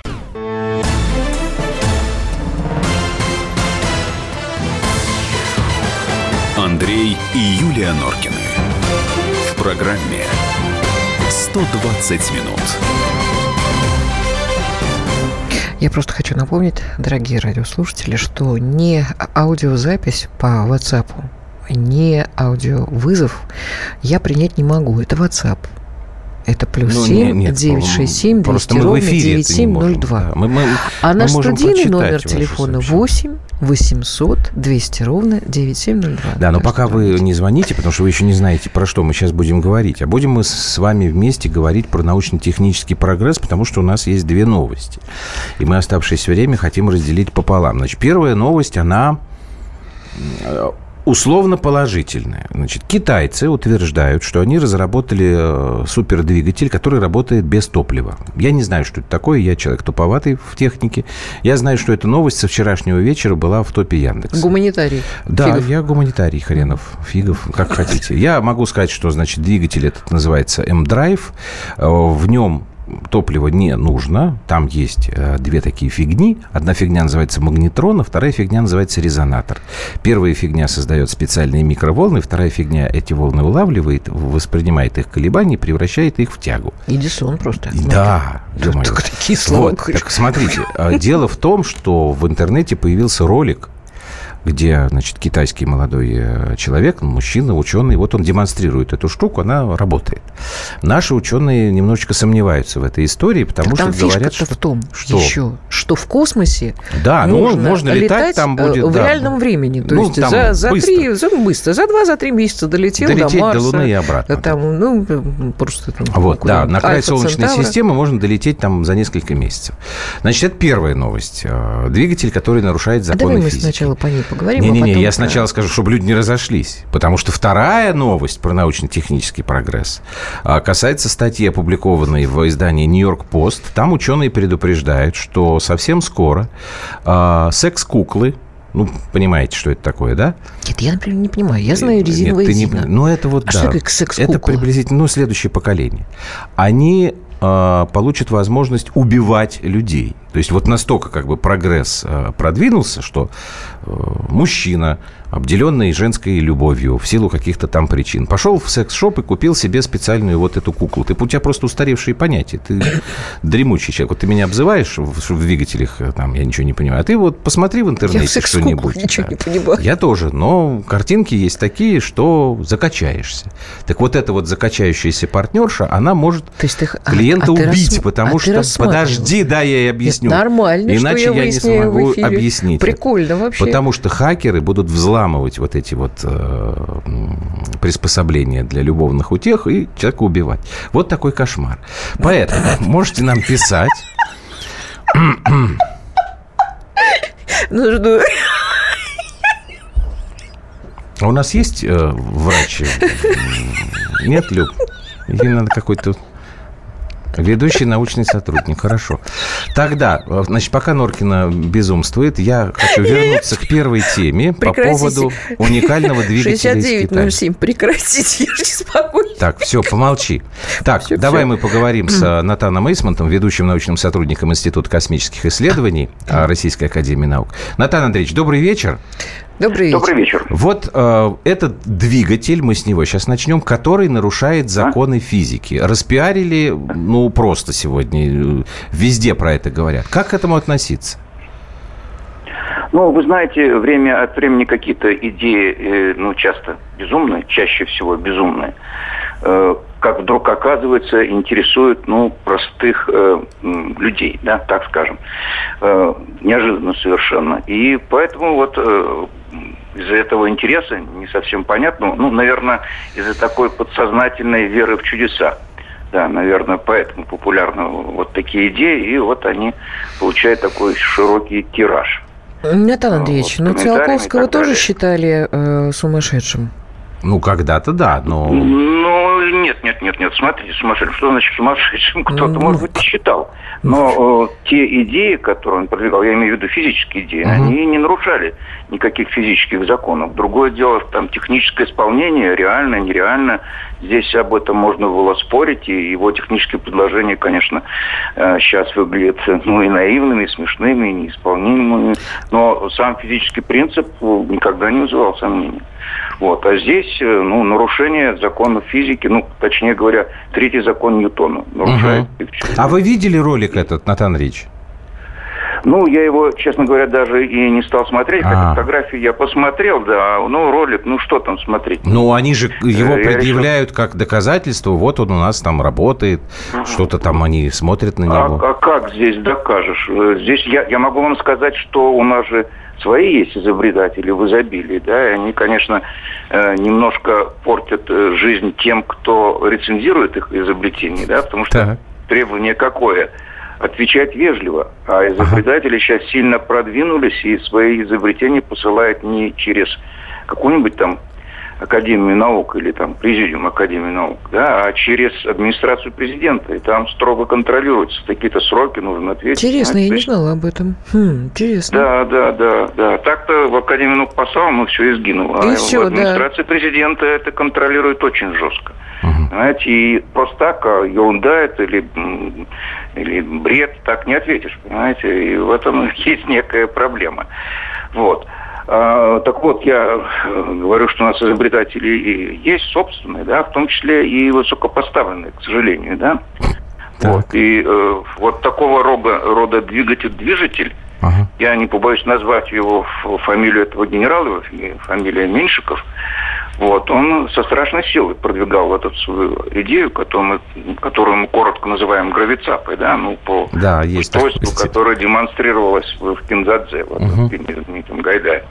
Андрей и Юлия Норкины. В программе 120 минут. Я просто хочу напомнить, дорогие радиослушатели, что не аудиозапись по WhatsApp, не аудиовызов я принять не могу. Это WhatsApp. Это плюс Ну, 7 не- нет, 967 просто 200 мы в ровно эфире это не можем, 9702. да. Мы- мы- а мы наш студийный номер телефона сообщения. 8 800 200 ровно 9702. Да, но пока вы не звоните, потому что вы еще не знаете, про что мы сейчас будем говорить. А будем мы с вами вместе говорить про научно-технический прогресс, потому что у нас есть две новости. И мы оставшееся время хотим разделить пополам. Значит, первая новость, она э, условно положительная. Значит, китайцы утверждают, что они разработали э, супердвигатель, который работает без топлива. Я не знаю, что это такое, я человек туповатый в технике. Я знаю, что эта новость со вчерашнего вечера была в топе Яндекса. Гуманитарий. Да, Фигов. я гуманитарий, хренов, фигов, как хотите. Я могу сказать, что, значит, двигатель этот называется M-Drive. Э, В нем топлива не нужно. Там есть э, две такие фигни. Одна фигня называется магнетрон, а вторая фигня называется резонатор. Первая фигня создает специальные микроволны, вторая фигня эти волны улавливает, воспринимает их колебания и превращает их в тягу. Эдисон просто. Да, ё-моё. Только такие слова Вот, так смотрите, э, дело в том, что в интернете появился ролик, где, значит, китайский молодой э, человек, мужчина, ученый, вот он демонстрирует эту штуку, она работает. Наши ученые немножечко сомневаются в этой истории, потому там что говорят, что... в том что? еще, что в космосе Да, ну, можно, можно летать, там э, будет, в да. реальном времени. То Ну, есть за, за быстро. три, за, быстро, за два, за три месяца долетел Долететь до до Марса. Луны и обратно, э, Там, ну, просто там, Вот, куда? да, на край Солнечной Центавра. системы можно долететь там за несколько месяцев. Значит, это первая новость. Э, Двигатель, который нарушает А законы давай мы физики. сначала по ней поговорим, а Не-не-не, потом я сначала скажу, чтобы люди не разошлись. Потому что вторая новость про научно-технический прогресс а, касается статьи, опубликованной в издании «Нью-Йорк Пост». Там ученые предупреждают, что совсем скоро а, секс-куклы, ну, понимаете, что это такое, да? Нет, я, например, не понимаю. Я знаю резиновая Нет, ты не Зина. пон- Ну, это вот, А да. что такое секс-кукла? Это приблизительно, ну, следующее поколение. Они э, получат возможность убивать людей. То есть вот настолько как бы прогресс э, продвинулся, что э, мужчина обделенный женской любовью в силу каких-то там причин. Пошел в секс-шоп и купил себе специальную вот эту куклу. Ты, у тебя просто устаревшие понятия. Ты дремучий человек. Вот ты меня обзываешь в, в двигателях, э, там, я ничего не понимаю. А ты вот посмотри в интернете что-нибудь. ничего Да. не понимаю. Я тоже, но картинки есть такие, что закачаешься. Так вот эта вот закачающаяся партнерша, она может а- клиента а ты убить, рассма- потому а ты что... Подожди, да, я ей объясню. Это нормально, Иначе я я, не смогу объяснить. Прикольно вообще. Потому что хакеры будут взламывать вот эти вот э, приспособления для любовных утех и человека убивать. Вот такой кошмар. Поэтому можете нам писать. Ну, жду. А у нас есть э, врач? Нет, Люб? Или надо какой-то... Ведущий научный сотрудник, хорошо. Тогда, значит, пока Норкина безумствует, я хочу вернуться к первой теме по поводу уникального двигателя из Китая. 6907. Прекратите, я не смогу. Так, все, помолчи. Так, давай мы поговорим с э, Натаном Эйсмонтом, ведущим научным сотрудником Института космических исследований э, Российской Академии Наук. Натан Андреевич, добрый вечер. Добрый вечер. Добрый вечер. Вот э, этот двигатель, мы с него сейчас начнем, который нарушает законы физики. Распиарили, ну, просто сегодня. э, Везде про это говорят. Как к этому относиться? Ну, вы знаете, время от времени какие-то идеи, э, ну, часто безумные, чаще всего безумные, э, как вдруг оказывается, интересуют, ну, простых э, людей, да, так скажем, Э, неожиданно совершенно. И поэтому вот э, из-за этого интереса, не совсем понятно, ну, наверное, из-за такой подсознательной веры в чудеса. Да, наверное, поэтому популярны вот такие идеи, и вот они получают такой широкий тираж. Натан Андреевич, ну комментариями и Циолковского тоже далее. считали э, сумасшедшим? Ну, когда-то да, но... Ну, нет, нет, нет, нет, смотрите, сумасшедшим. Что значит сумасшедшим? Кто-то, Ну, может быть, и считал. Но э, те идеи, которые он продвигал, я имею в виду физические идеи, Мгм. они не нарушали никаких физических законов. Другое дело, там, техническое исполнение, реально, нереально. Здесь об этом можно было спорить, и его технические предложения, конечно, сейчас выглядят ну, и наивными, и смешными, и неисполнимыми. Но сам физический принцип э, никогда не вызывал сомнений. Вот. А здесь, э, ну, нарушение законов физики, ну, точнее говоря, третий закон Ньютона нарушает. Мгм. А вы видели ролик этот, Натан Андреевич? Ну, я его, честно говоря, даже и не стал смотреть, хотя А. фотографии я посмотрел, да, ну, ролик, ну, что там смотреть? Ну, они же его Э, я предъявляют как доказательство. Вот он у нас там работает. Что-то там они смотрят на А, него. а как здесь докажешь? Э, Здесь я, я могу вам сказать, что у нас же свои есть изобретатели в изобилии, да, и они, конечно, э, немножко портят жизнь тем, кто рецензирует их изобретения, да, потому что Так. требование какое? Отвечать вежливо. А изобретатели сейчас сильно продвинулись и свои изобретения посылают не через какую-нибудь там Академию наук или там Президиум Академии наук, да, а через администрацию президента. И там строго контролируются такие-то сроки, нужно ответить. Интересно, знаете, я не знала об этом. Хм, интересно. Да, да, да, да. Так-то в Академию наук послал, ну все и сгинуло. И а всё, в администрации президента это контролирует очень жестко. Знаете, и просто так, а ерунда это или, или бред, так не ответишь, понимаете? И в этом есть некая проблема. Вот. А, так вот, я э, говорю, что у нас изобретатели и есть собственные, да, в том числе и высокопоставленные, к сожалению, да. Вот. И э, вот такого рода, рода двигатель-движитель, я не побоюсь назвать его фамилию этого генерала, фамилия Меньшиков, вот, он со страшной силой продвигал эту свою идею, которую мы, которую мы коротко называем гравицапой, да, ну, по Да, есть устройству, которое демонстрировалось в, Кинзадзе, вот, Мгм. в фильме Гайдая.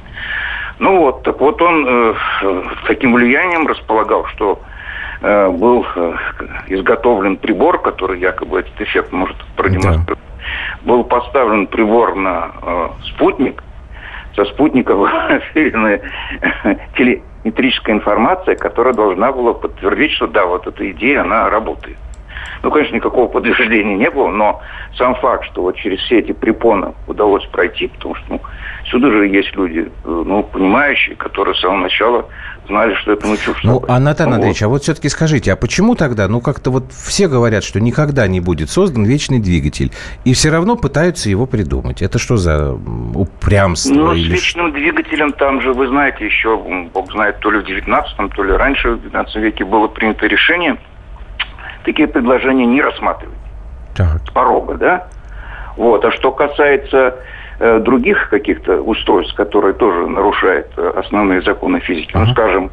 Ну вот, так вот он э, таким влиянием располагал, что э, был э, изготовлен прибор, который якобы этот эффект может продемонстрировать. Был поставлен прибор на э, спутник, со спутника выделена телеметрическая информация, которая должна была подтвердить, что да, вот эта идея, она работает. Ну, конечно, никакого подтверждения не было, но сам факт, что вот через все эти препоны удалось пройти, потому что ну, сюда же есть люди, э, ну, понимающие, которые с самого начала знали, что это ну чушь. Ну, а Натан Ну, Андреевич, а вот все-таки скажите, а почему тогда, ну, как-то вот все говорят, что никогда не будет создан вечный двигатель, и все равно пытаются его придумать? Это что за упрямство? Ну, с или ш- вечным двигателем там же, вы знаете, еще, бог знает, то ли в 19 то ли раньше, в 19 веке было принято решение такие предложения не рассматривать. С порога, да? Вот. А что касается э, других каких-то устройств, которые тоже нарушают э, основные законы физики, ну, скажем,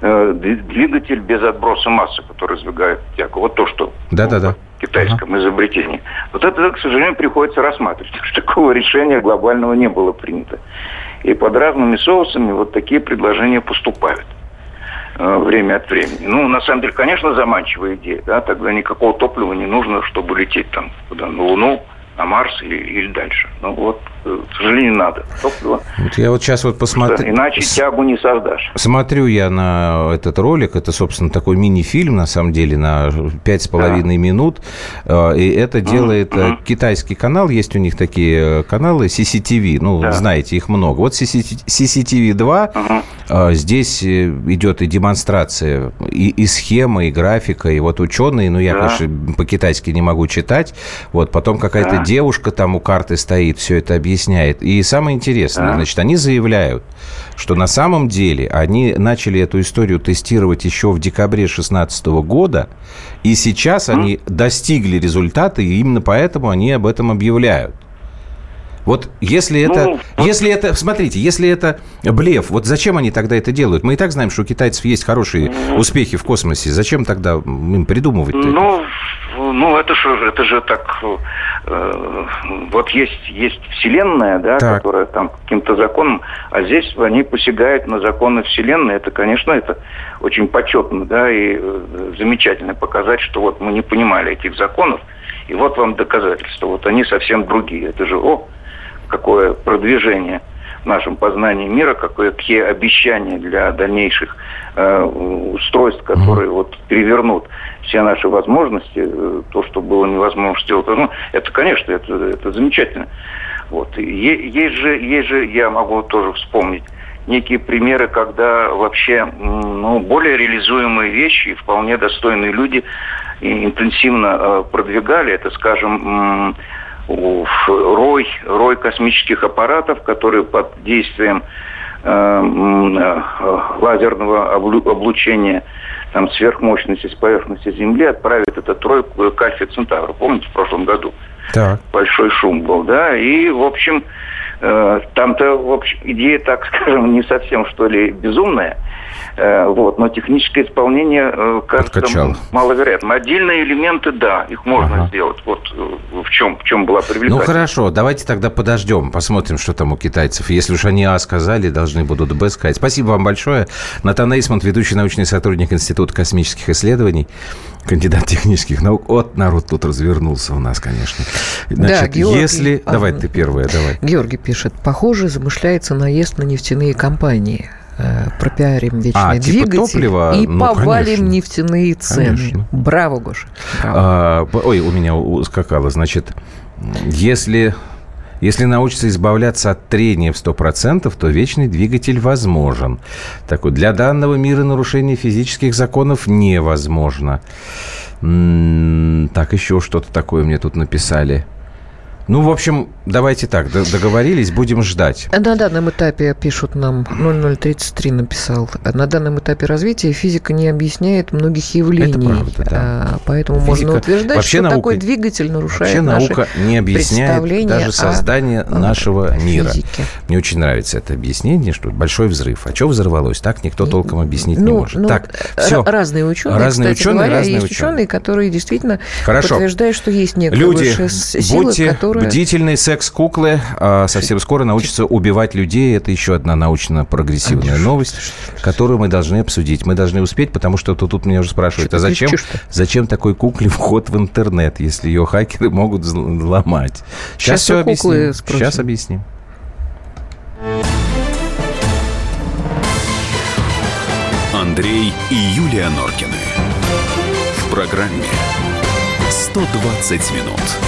э, дви- двигатель без отброса массы, который сдвигает тягу. Вот то, что Да-да-да. в китайском изобретении. Вот это, к сожалению, приходится рассматривать, потому что такого решения глобального не было принято. И под разными соусами вот такие предложения поступают время от времени. Ну, на самом деле, конечно, заманчивая идея, да, тогда никакого топлива не нужно, чтобы лететь там куда, на Луну, на Марс или, или дальше. Ну, вот, э, к сожалению, надо топливо, Вот я вот сейчас вот посмотрю... иначе тягу не создашь. Смотрю я на этот ролик, это, собственно, такой мини-фильм, на самом деле, на пять с половиной минут, Э, и это делает э, китайский канал, есть у них такие э, каналы, CCTV, ну, знаете, их много. Вот CCTV 2, э, здесь идет и демонстрация, и, и схема, и графика, и вот ученые, ну, я, Да. конечно, по-китайски не могу читать, вот, потом какая-то Да. девушка там у карты стоит, все это объясняет. И самое интересное, Да. значит, они заявляют, что на самом деле они начали эту историю тестировать еще в декабре 2016 года, и сейчас они достигли результата, и именно поэтому они об этом объявляют. Вот если это, если это, смотрите, если это блеф, вот зачем они тогда это делают? Мы и так знаем, что у китайцев есть хорошие успехи в космосе. Зачем тогда им придумывать-то? это? Ну, ну это же, это же так, э, вот есть, есть вселенная, да, Так. которая там каким-то законом, а здесь они посягают на законы вселенной. Это, конечно, это очень почетно, да, и э, замечательно показать, что вот мы не понимали этих законов, и вот вам доказательства. Вот они совсем другие. Это же, о, какое продвижение нашем познании мира, какие обещания для дальнейших э, устройств, которые вот перевернут все наши возможности, э, то, что было невозможно сделать. Ну, это, конечно, это, это замечательно. Вот. Е- есть же, есть же, я могу тоже вспомнить, некие примеры, когда вообще ну, более реализуемые вещи и вполне достойные люди интенсивно э, продвигали. Это, скажем, рой, рой космических аппаратов, которые под действием э, м, э, лазерного облу- облучения там, сверхмощности с поверхности Земли отправят этот рой к Альфе Центавру. Помните, в прошлом году? Так. большой шум был, да, и, в общем, э, там-то, в общем, идея, так скажем, не совсем, что ли, безумная, э, вот, но техническое исполнение, э, кажется, Подкачало. маловероятным. Отдельные элементы, да, их можно сделать, вот э, в чем, в чем была Ну привлекательность. хорошо, давайте тогда подождем, посмотрим, что там у китайцев. Если уж они А сказали, должны будут Б сказать. Спасибо вам большое. Натан Эйсмонт, ведущий научный сотрудник Института космических исследований, кандидат технических наук. Вот народ тут развернулся у нас, конечно. Значит, Георгий, если... а, Давай ты первая, давай. Георгий пишет, похоже, замышляется наезд на нефтяные компании. Э, Пропиарим вечный А, типа двигатель топлива? и Ну, повалим конечно. нефтяные цены. Конечно. Браво, Гоша. Браво. А, ой, у меня ускакало. Значит, если, если научиться избавляться от трения в 100%, то вечный двигатель возможен. Такой, для данного мира нарушение физических законов невозможно. М, Так, еще что-то такое мне тут написали. Ну, в общем, давайте так, договорились, будем ждать. На данном этапе, пишут нам, 0033 написал, на данном этапе развития физика не объясняет многих явлений. Это правда, да. А, Поэтому Физика- можно утверждать, вообще что наука- такой двигатель нарушает Вообще наши наука не объясняет даже создание о нашего мира. физике. Мне очень нравится это объяснение, что большой взрыв. А что взорвалось? Так никто толком объяснить не Ну, может. ну, так, р- все. Разные ученые, Разные кстати ученые, говоря, разные есть ученые. ученые, которые действительно Хорошо. подтверждают, что есть некая Люди, высшая сила, будьте которая... бдительны, секс-куклы а, совсем скоро научатся убивать людей. Это еще одна научно-прогрессивная новость, которую мы должны обсудить. Мы должны успеть, потому что тут, тут меня уже спрашивают, а зачем, зачем такой кукле вход в интернет, если ее хакеры могут взл- взломать? Сейчас Сейчас все куклы объясним. спросим. Сейчас объясним. Андрей и Юлия Норкины. В программе 120 минут.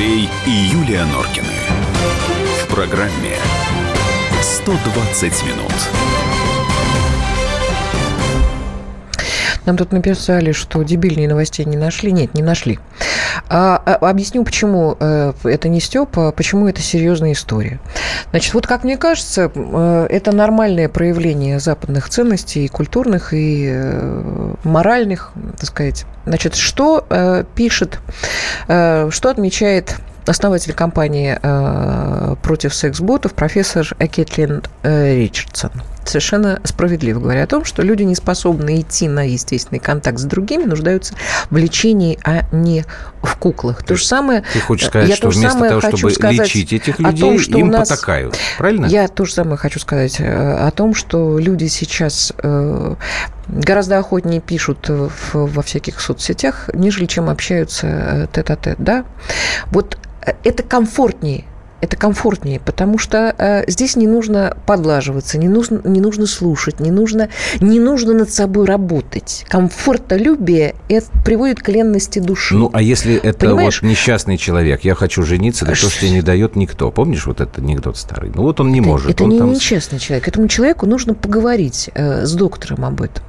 Андрей и Юлия Норкины. В программе 120 минут. Нам тут написали, что дебильные новостей не нашли. Нет, не нашли. А, а, объясню, почему э, это не Степа, а почему это серьезная история. Значит, вот как мне кажется, э, это нормальное проявление западных ценностей, и культурных, и э, моральных, так сказать. Значит, что пишет, что отмечает основатель компании против секс-ботов профессор Кэтлин Ричардсон. Совершенно справедливо говоря о том, что люди, не способные идти на естественный контакт с другими, нуждаются в лечении, а не в куклах. То же самое... Ты хочешь сказать, я что вместо того, чтобы лечить этих людей, том, что им нас, потакают, правильно? Я то же самое хочу сказать э, о том, что люди сейчас э, гораздо охотнее пишут в, во всяких соцсетях, нежели чем общаются э, тет-а-тет, да? Вот это комфортнее. Это комфортнее, потому что э, здесь не нужно подлаживаться, не нужно, не нужно слушать, не нужно, не нужно над собой работать. Комфортолюбие это приводит к ленности души. Ну, а если это Понимаешь? вот несчастный человек, я хочу жениться, да то, что тебе не дает никто. Помнишь вот этот анекдот старый? Ну, вот он не это, может. Это он не там... несчастный человек. Этому человеку нужно поговорить э, с доктором об этом.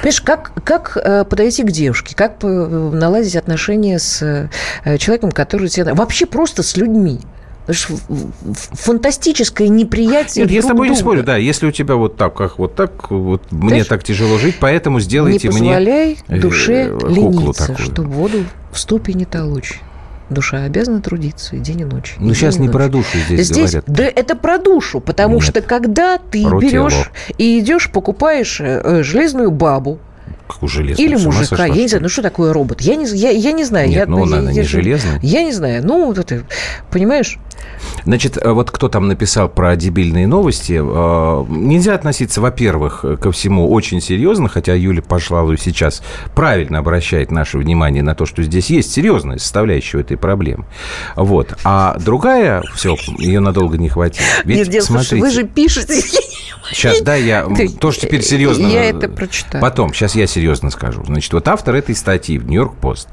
Понимаешь, как, как э, подойти к девушке, как э, наладить отношения с э, человеком, который тебе... Вообще просто с людьми. Фантастическое неприятие Нет, я с тобой не друга. спорю, да. Если у тебя вот так, как вот так, вот мне Знаешь, так тяжело жить, поэтому Не сделайте мне позволяй э, душе лениться, такую. что воду в ступе не толочь. Душа обязана трудиться и день и ночь. Ну, день сейчас не ночь. про душу здесь, говорят. Да это про душу, потому Нет, что когда ты берешь и идешь, покупаешь э, железную бабу, Как у железного. или мужика, сошла, я не знаю, ну что такое робот? Я не, я, я не знаю. Нет, я, ну, я, она я не же- железный. Я не знаю. Ну, вот это, понимаешь? Значит, э, вот кто там написал про дебильные новости, э, нельзя относиться, во-первых, ко всему очень серьезно, хотя Юля, пожалуй, сейчас правильно обращает наше внимание на то, что здесь есть серьезная составляющая этой проблемы. Вот. А другая, все, ее надолго не хватит. Ведь, Нет, смотрите, вы же пишете. Сейчас, да, я Ты- тоже теперь серьезно. Я это прочитаю. Потом, сейчас я серьезно скажу. Значит, вот автор этой статьи в Нью-Йорк Пост,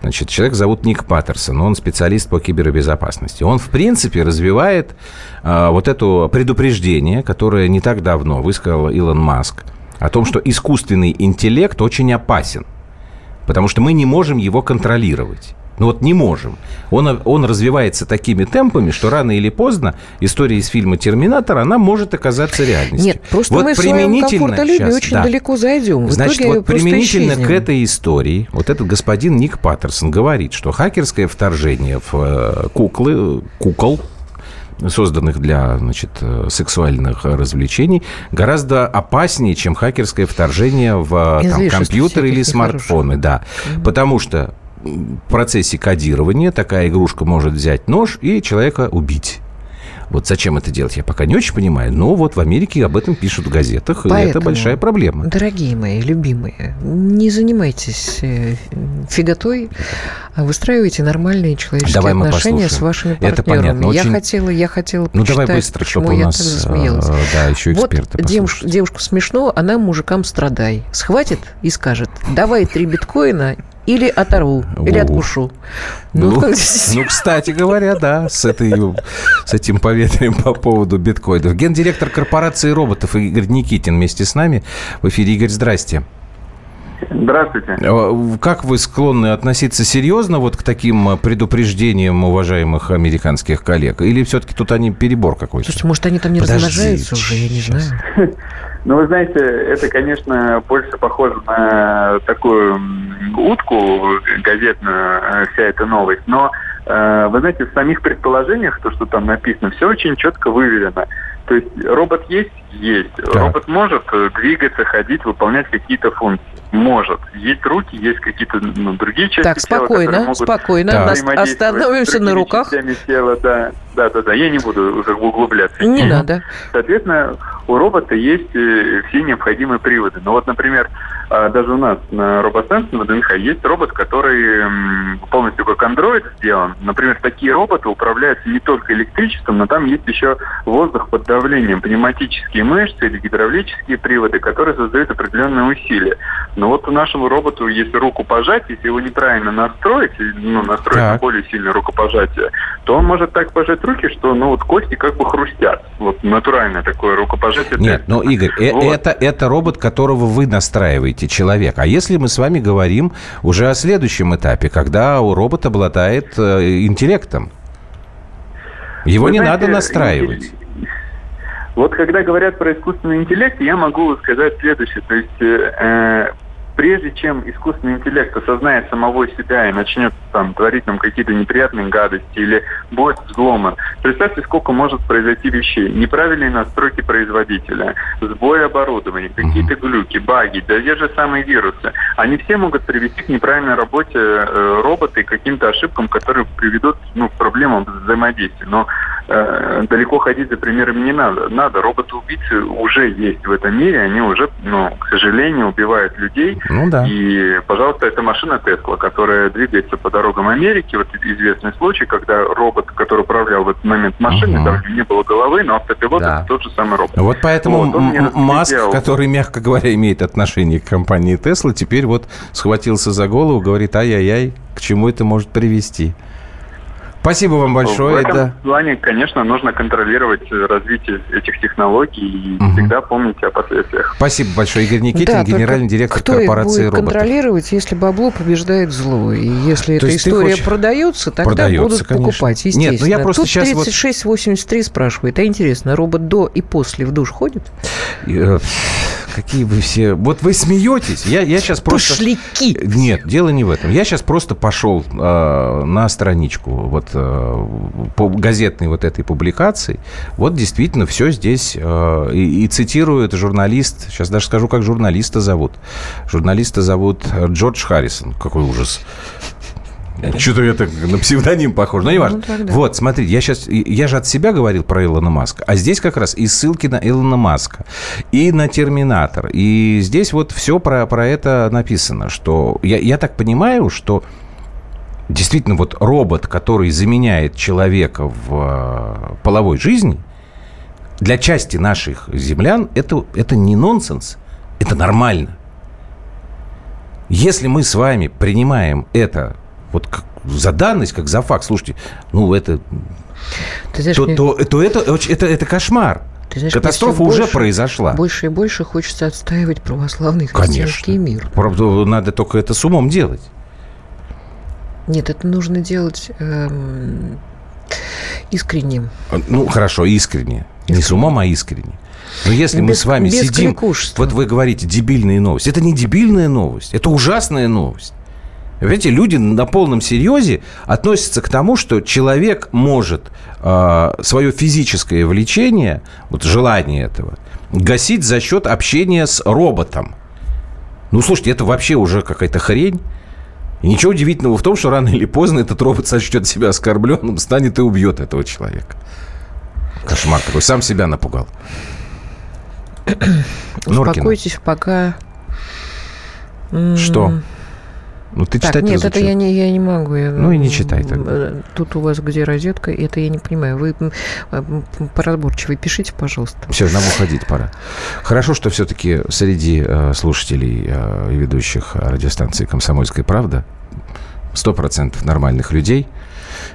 значит, человек зовут Ник Паттерсон, он специалист по кибербезопасности. Он, в принципе, развивает а, вот это предупреждение, которое не так давно высказал Илон Маск, о том, что искусственный интеллект очень опасен, потому что мы не можем его контролировать. Ну вот не можем. Он, он развивается такими темпами, что рано или поздно история из фильма «Терминатор», она может оказаться реальностью. Нет, просто Вот мы применительно комфортолюбии щас, очень да. далеко зайдем. В Значит, вот применительно исчезнем. к этой истории, вот этот господин Ник Паттерсон говорит, что хакерское вторжение в э, куклы, кукол, созданных для значит, э, сексуальных развлечений, гораздо опаснее, чем хакерское вторжение в э, там, Излишеств компьютер или смартфоны. Да. Потому что процессе кодирования такая игрушка может взять нож и человека убить. Вот зачем это делать, я пока не очень понимаю. Но вот в Америке об этом пишут в газетах, и это Поэтому, большая проблема. Дорогие мои, любимые, не занимайтесь э, фиготой, а выстраивайте нормальные человеческие Давай отношения с вашими Это партнерами. понятно, Я очень- хотела, я хотела Ну, давай быстро, чтобы у я нас, засмеялась. э, да, еще эксперты Вот девушка, девушку смешно, она мужикам страдай. Схватит и скажет, давай три биткоина или оторву, или Во. откушу. Ну, как- ну, кстати говоря, да, с, этой, с этим поветрием по поводу биткоинов. Гендиректор корпорации роботов Игорь Никитин вместе с нами в эфире. Игорь, здрасте. Здравствуйте. Э, Как вы склонны относиться серьезно вот к таким э, предупреждениям уважаемых американских коллег? Или все-таки тут они перебор какой-то? Слушайте, может, они там не Подожди, размножаются уже, я не знаю. Ну, вы знаете, это, конечно, больше похоже на такую утку газетную, э, вся эта новость. Но, э, вы знаете, в самих предположениях, то, что там написано, все очень четко выверено. То есть робот есть? Есть. Робот может э, двигаться, ходить, выполнять какие-то функции. Может. Есть руки, есть какие-то ну, другие части Так, тела, спокойно, могут спокойно. С остановимся на руках. тела, да. Да, да, да. Я не буду бы углубляться. Не надо. Соответственно, у робота есть э, все необходимые приводы. Ну вот, например, даже у нас на робостанции на ДНХ есть робот, который полностью как андроид сделан. Например, такие роботы управляются не только электричеством, но там есть еще воздух под давлением, пневматические мышцы или гидравлические приводы, которые создают определенные усилия. Но вот у нашего робота, если руку пожать, если его неправильно настроить, ну, настроить на Так. более сильное рукопожатие, то он может так пожать руки, что ну вот кости как бы хрустят. Вот натуральное такое рукопожатие. Нет, ну, Игорь, э- Вот. это, это робот, которого вы настраиваете, человек. А если мы с вами говорим уже о следующем этапе, когда у робота обладает э, интеллектом? Его Вы не знаете, надо настраивать. Вот когда говорят про искусственный интеллект, я могу сказать следующее. То есть, э, э, прежде чем искусственный интеллект осознает самого себя и начнет там творить нам какие-то неприятные гадости или будет взломан, представьте, сколько может произойти вещей. Неправильные настройки производителя, сбой оборудования, какие-то глюки, баги, да те же самые вирусы. Они все могут привести к неправильной работе э, робота и каким-то ошибкам, которые приведут ну, к проблемам взаимодействия. Но э, далеко ходить за примерами не надо. Надо. Роботы-убийцы уже есть в этом мире, они уже, ну, к сожалению, убивают людей. Ну да. И, пожалуйста, это машина Тесла, которая двигается по дорогам Америки. Вот известный случай, когда робот, который управлял в этот момент машиной, Мгм. там не было головы, но автопилот Да. это тот же самый робот. Вот поэтому Вот, Маск, сделал. который, мягко говоря, имеет отношение к компании Тесла, теперь вот схватился за голову, говорит, ай-яй-яй, к чему это может привести. Спасибо вам В большое. этом Да. плане, конечно, нужно контролировать э, развитие этих технологий и всегда помнить о последствиях. Спасибо большое. Игорь Никитин, Да, генеральный директор кто корпорации будет роботов. контролировать, если бабло побеждает зло? И если То эта история хочешь- продается, тогда Продается, будут конечно. покупать, Нет, ну естественно. я просто Тут сейчас вот- 3683 спрашивает, а интересно, робот до и после в душ ходит? Какие вы все... Вот вы смеетесь. Я, я сейчас просто... Пошляки! Нет, дело не в этом. Я сейчас просто пошел э, на страничку вот э, по газетной вот этой публикации. Вот действительно все здесь. э, и, и цитирует журналист. Сейчас даже скажу, как журналиста зовут. Журналиста зовут Джордж Харрисон. Какой ужас. Что-то это на псевдоним похоже, но не важно. Ну, вот, смотрите, я сейчас, я же от себя говорил про Илона Маска, а здесь как раз и ссылки на Илона Маска, и на Терминатор, и здесь вот все про, про это написано, что я, я так понимаю, что действительно вот робот, который заменяет человека в э, половой жизни, для части наших землян это, это не нонсенс, это нормально. Если мы с вами принимаем это вот как за данность, как за факт, слушайте, ну это, Ты знаешь, то, мне- то, то это, это, это кошмар. ты знаешь, Катастрофа уже больше- произошла. Больше и больше хочется отстаивать православный христианский Конечно. мир. Правда, надо только это с умом делать. Нет, это нужно делать эм, искренним. Ну, хорошо, искренне. Не с умом, а искренне. Но если мы Без- с вами сидим... кликушества. Вот вы говорите, дебильные новости. Это не дебильная новость, это ужасная новость. Понимаете, люди на полном серьезе относятся к тому, что человек может э, свое физическое влечение, вот желание этого, гасить за счет общения с роботом. Ну, слушайте, это вообще уже какая-то хрень. И ничего удивительного в том, что рано или поздно этот робот сочтет себя оскорбленным, станет и убьет этого человека. Кошмар какой. Сам себя напугал. Норкина. Успокойтесь, пока... Что? Ну, ты так, читать нет, это я не, я не могу. Я, Ну и не читай тогда. э, Тут у вас где розетка, это я не понимаю. Вы м, поразборчивее пишите, пожалуйста. Все, нам уходить пора. Хорошо, что все-таки среди э, слушателей э, и ведущих радиостанции «Комсомольская правда» 100% нормальных людей,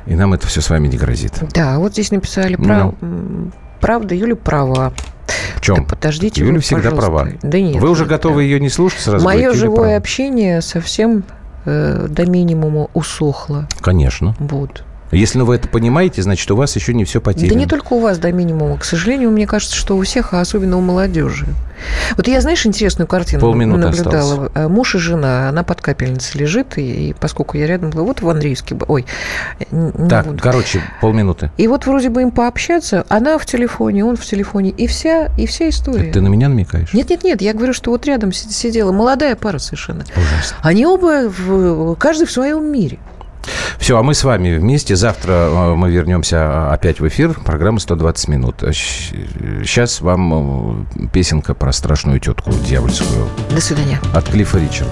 и нам это все с вами не грозит. Да, вот здесь написали, Ну. прав- м, правда, Юля права. В чем? Да подождите Юля вы, всегда пожалуйста. права. Да нет. Вы уже готовы ее не слушать сразу? Мое Юля живое права. общение совсем э, до минимума усохло. Конечно. Вот. Если вы это понимаете, значит, у вас еще не все потеряно. Да не только у вас до минимума. К сожалению, мне кажется, что у всех, а особенно у молодежи. Вот я, знаешь, интересную картину Полминуты наблюдала. осталось. Э, Муж и жена, она под капельницей лежит, и, и поскольку я рядом была, вот в Андреевске, ой, не Так, буду. короче, полминуты. И вот вроде бы им пообщаться, она в телефоне, он в телефоне, и вся, и вся история. Ты на меня намекаешь? Нет, нет, нет, я говорю, что вот рядом си- сидела молодая пара совершенно. Они оба, в- каждый в своем мире. Все, а мы с вами вместе. Завтра э, мы вернемся а, опять в эфир. Программа 120 минут. Сейчас вам э, песенка про страшную тетку дьявольскую До свидания. от Клиффа Ричарда.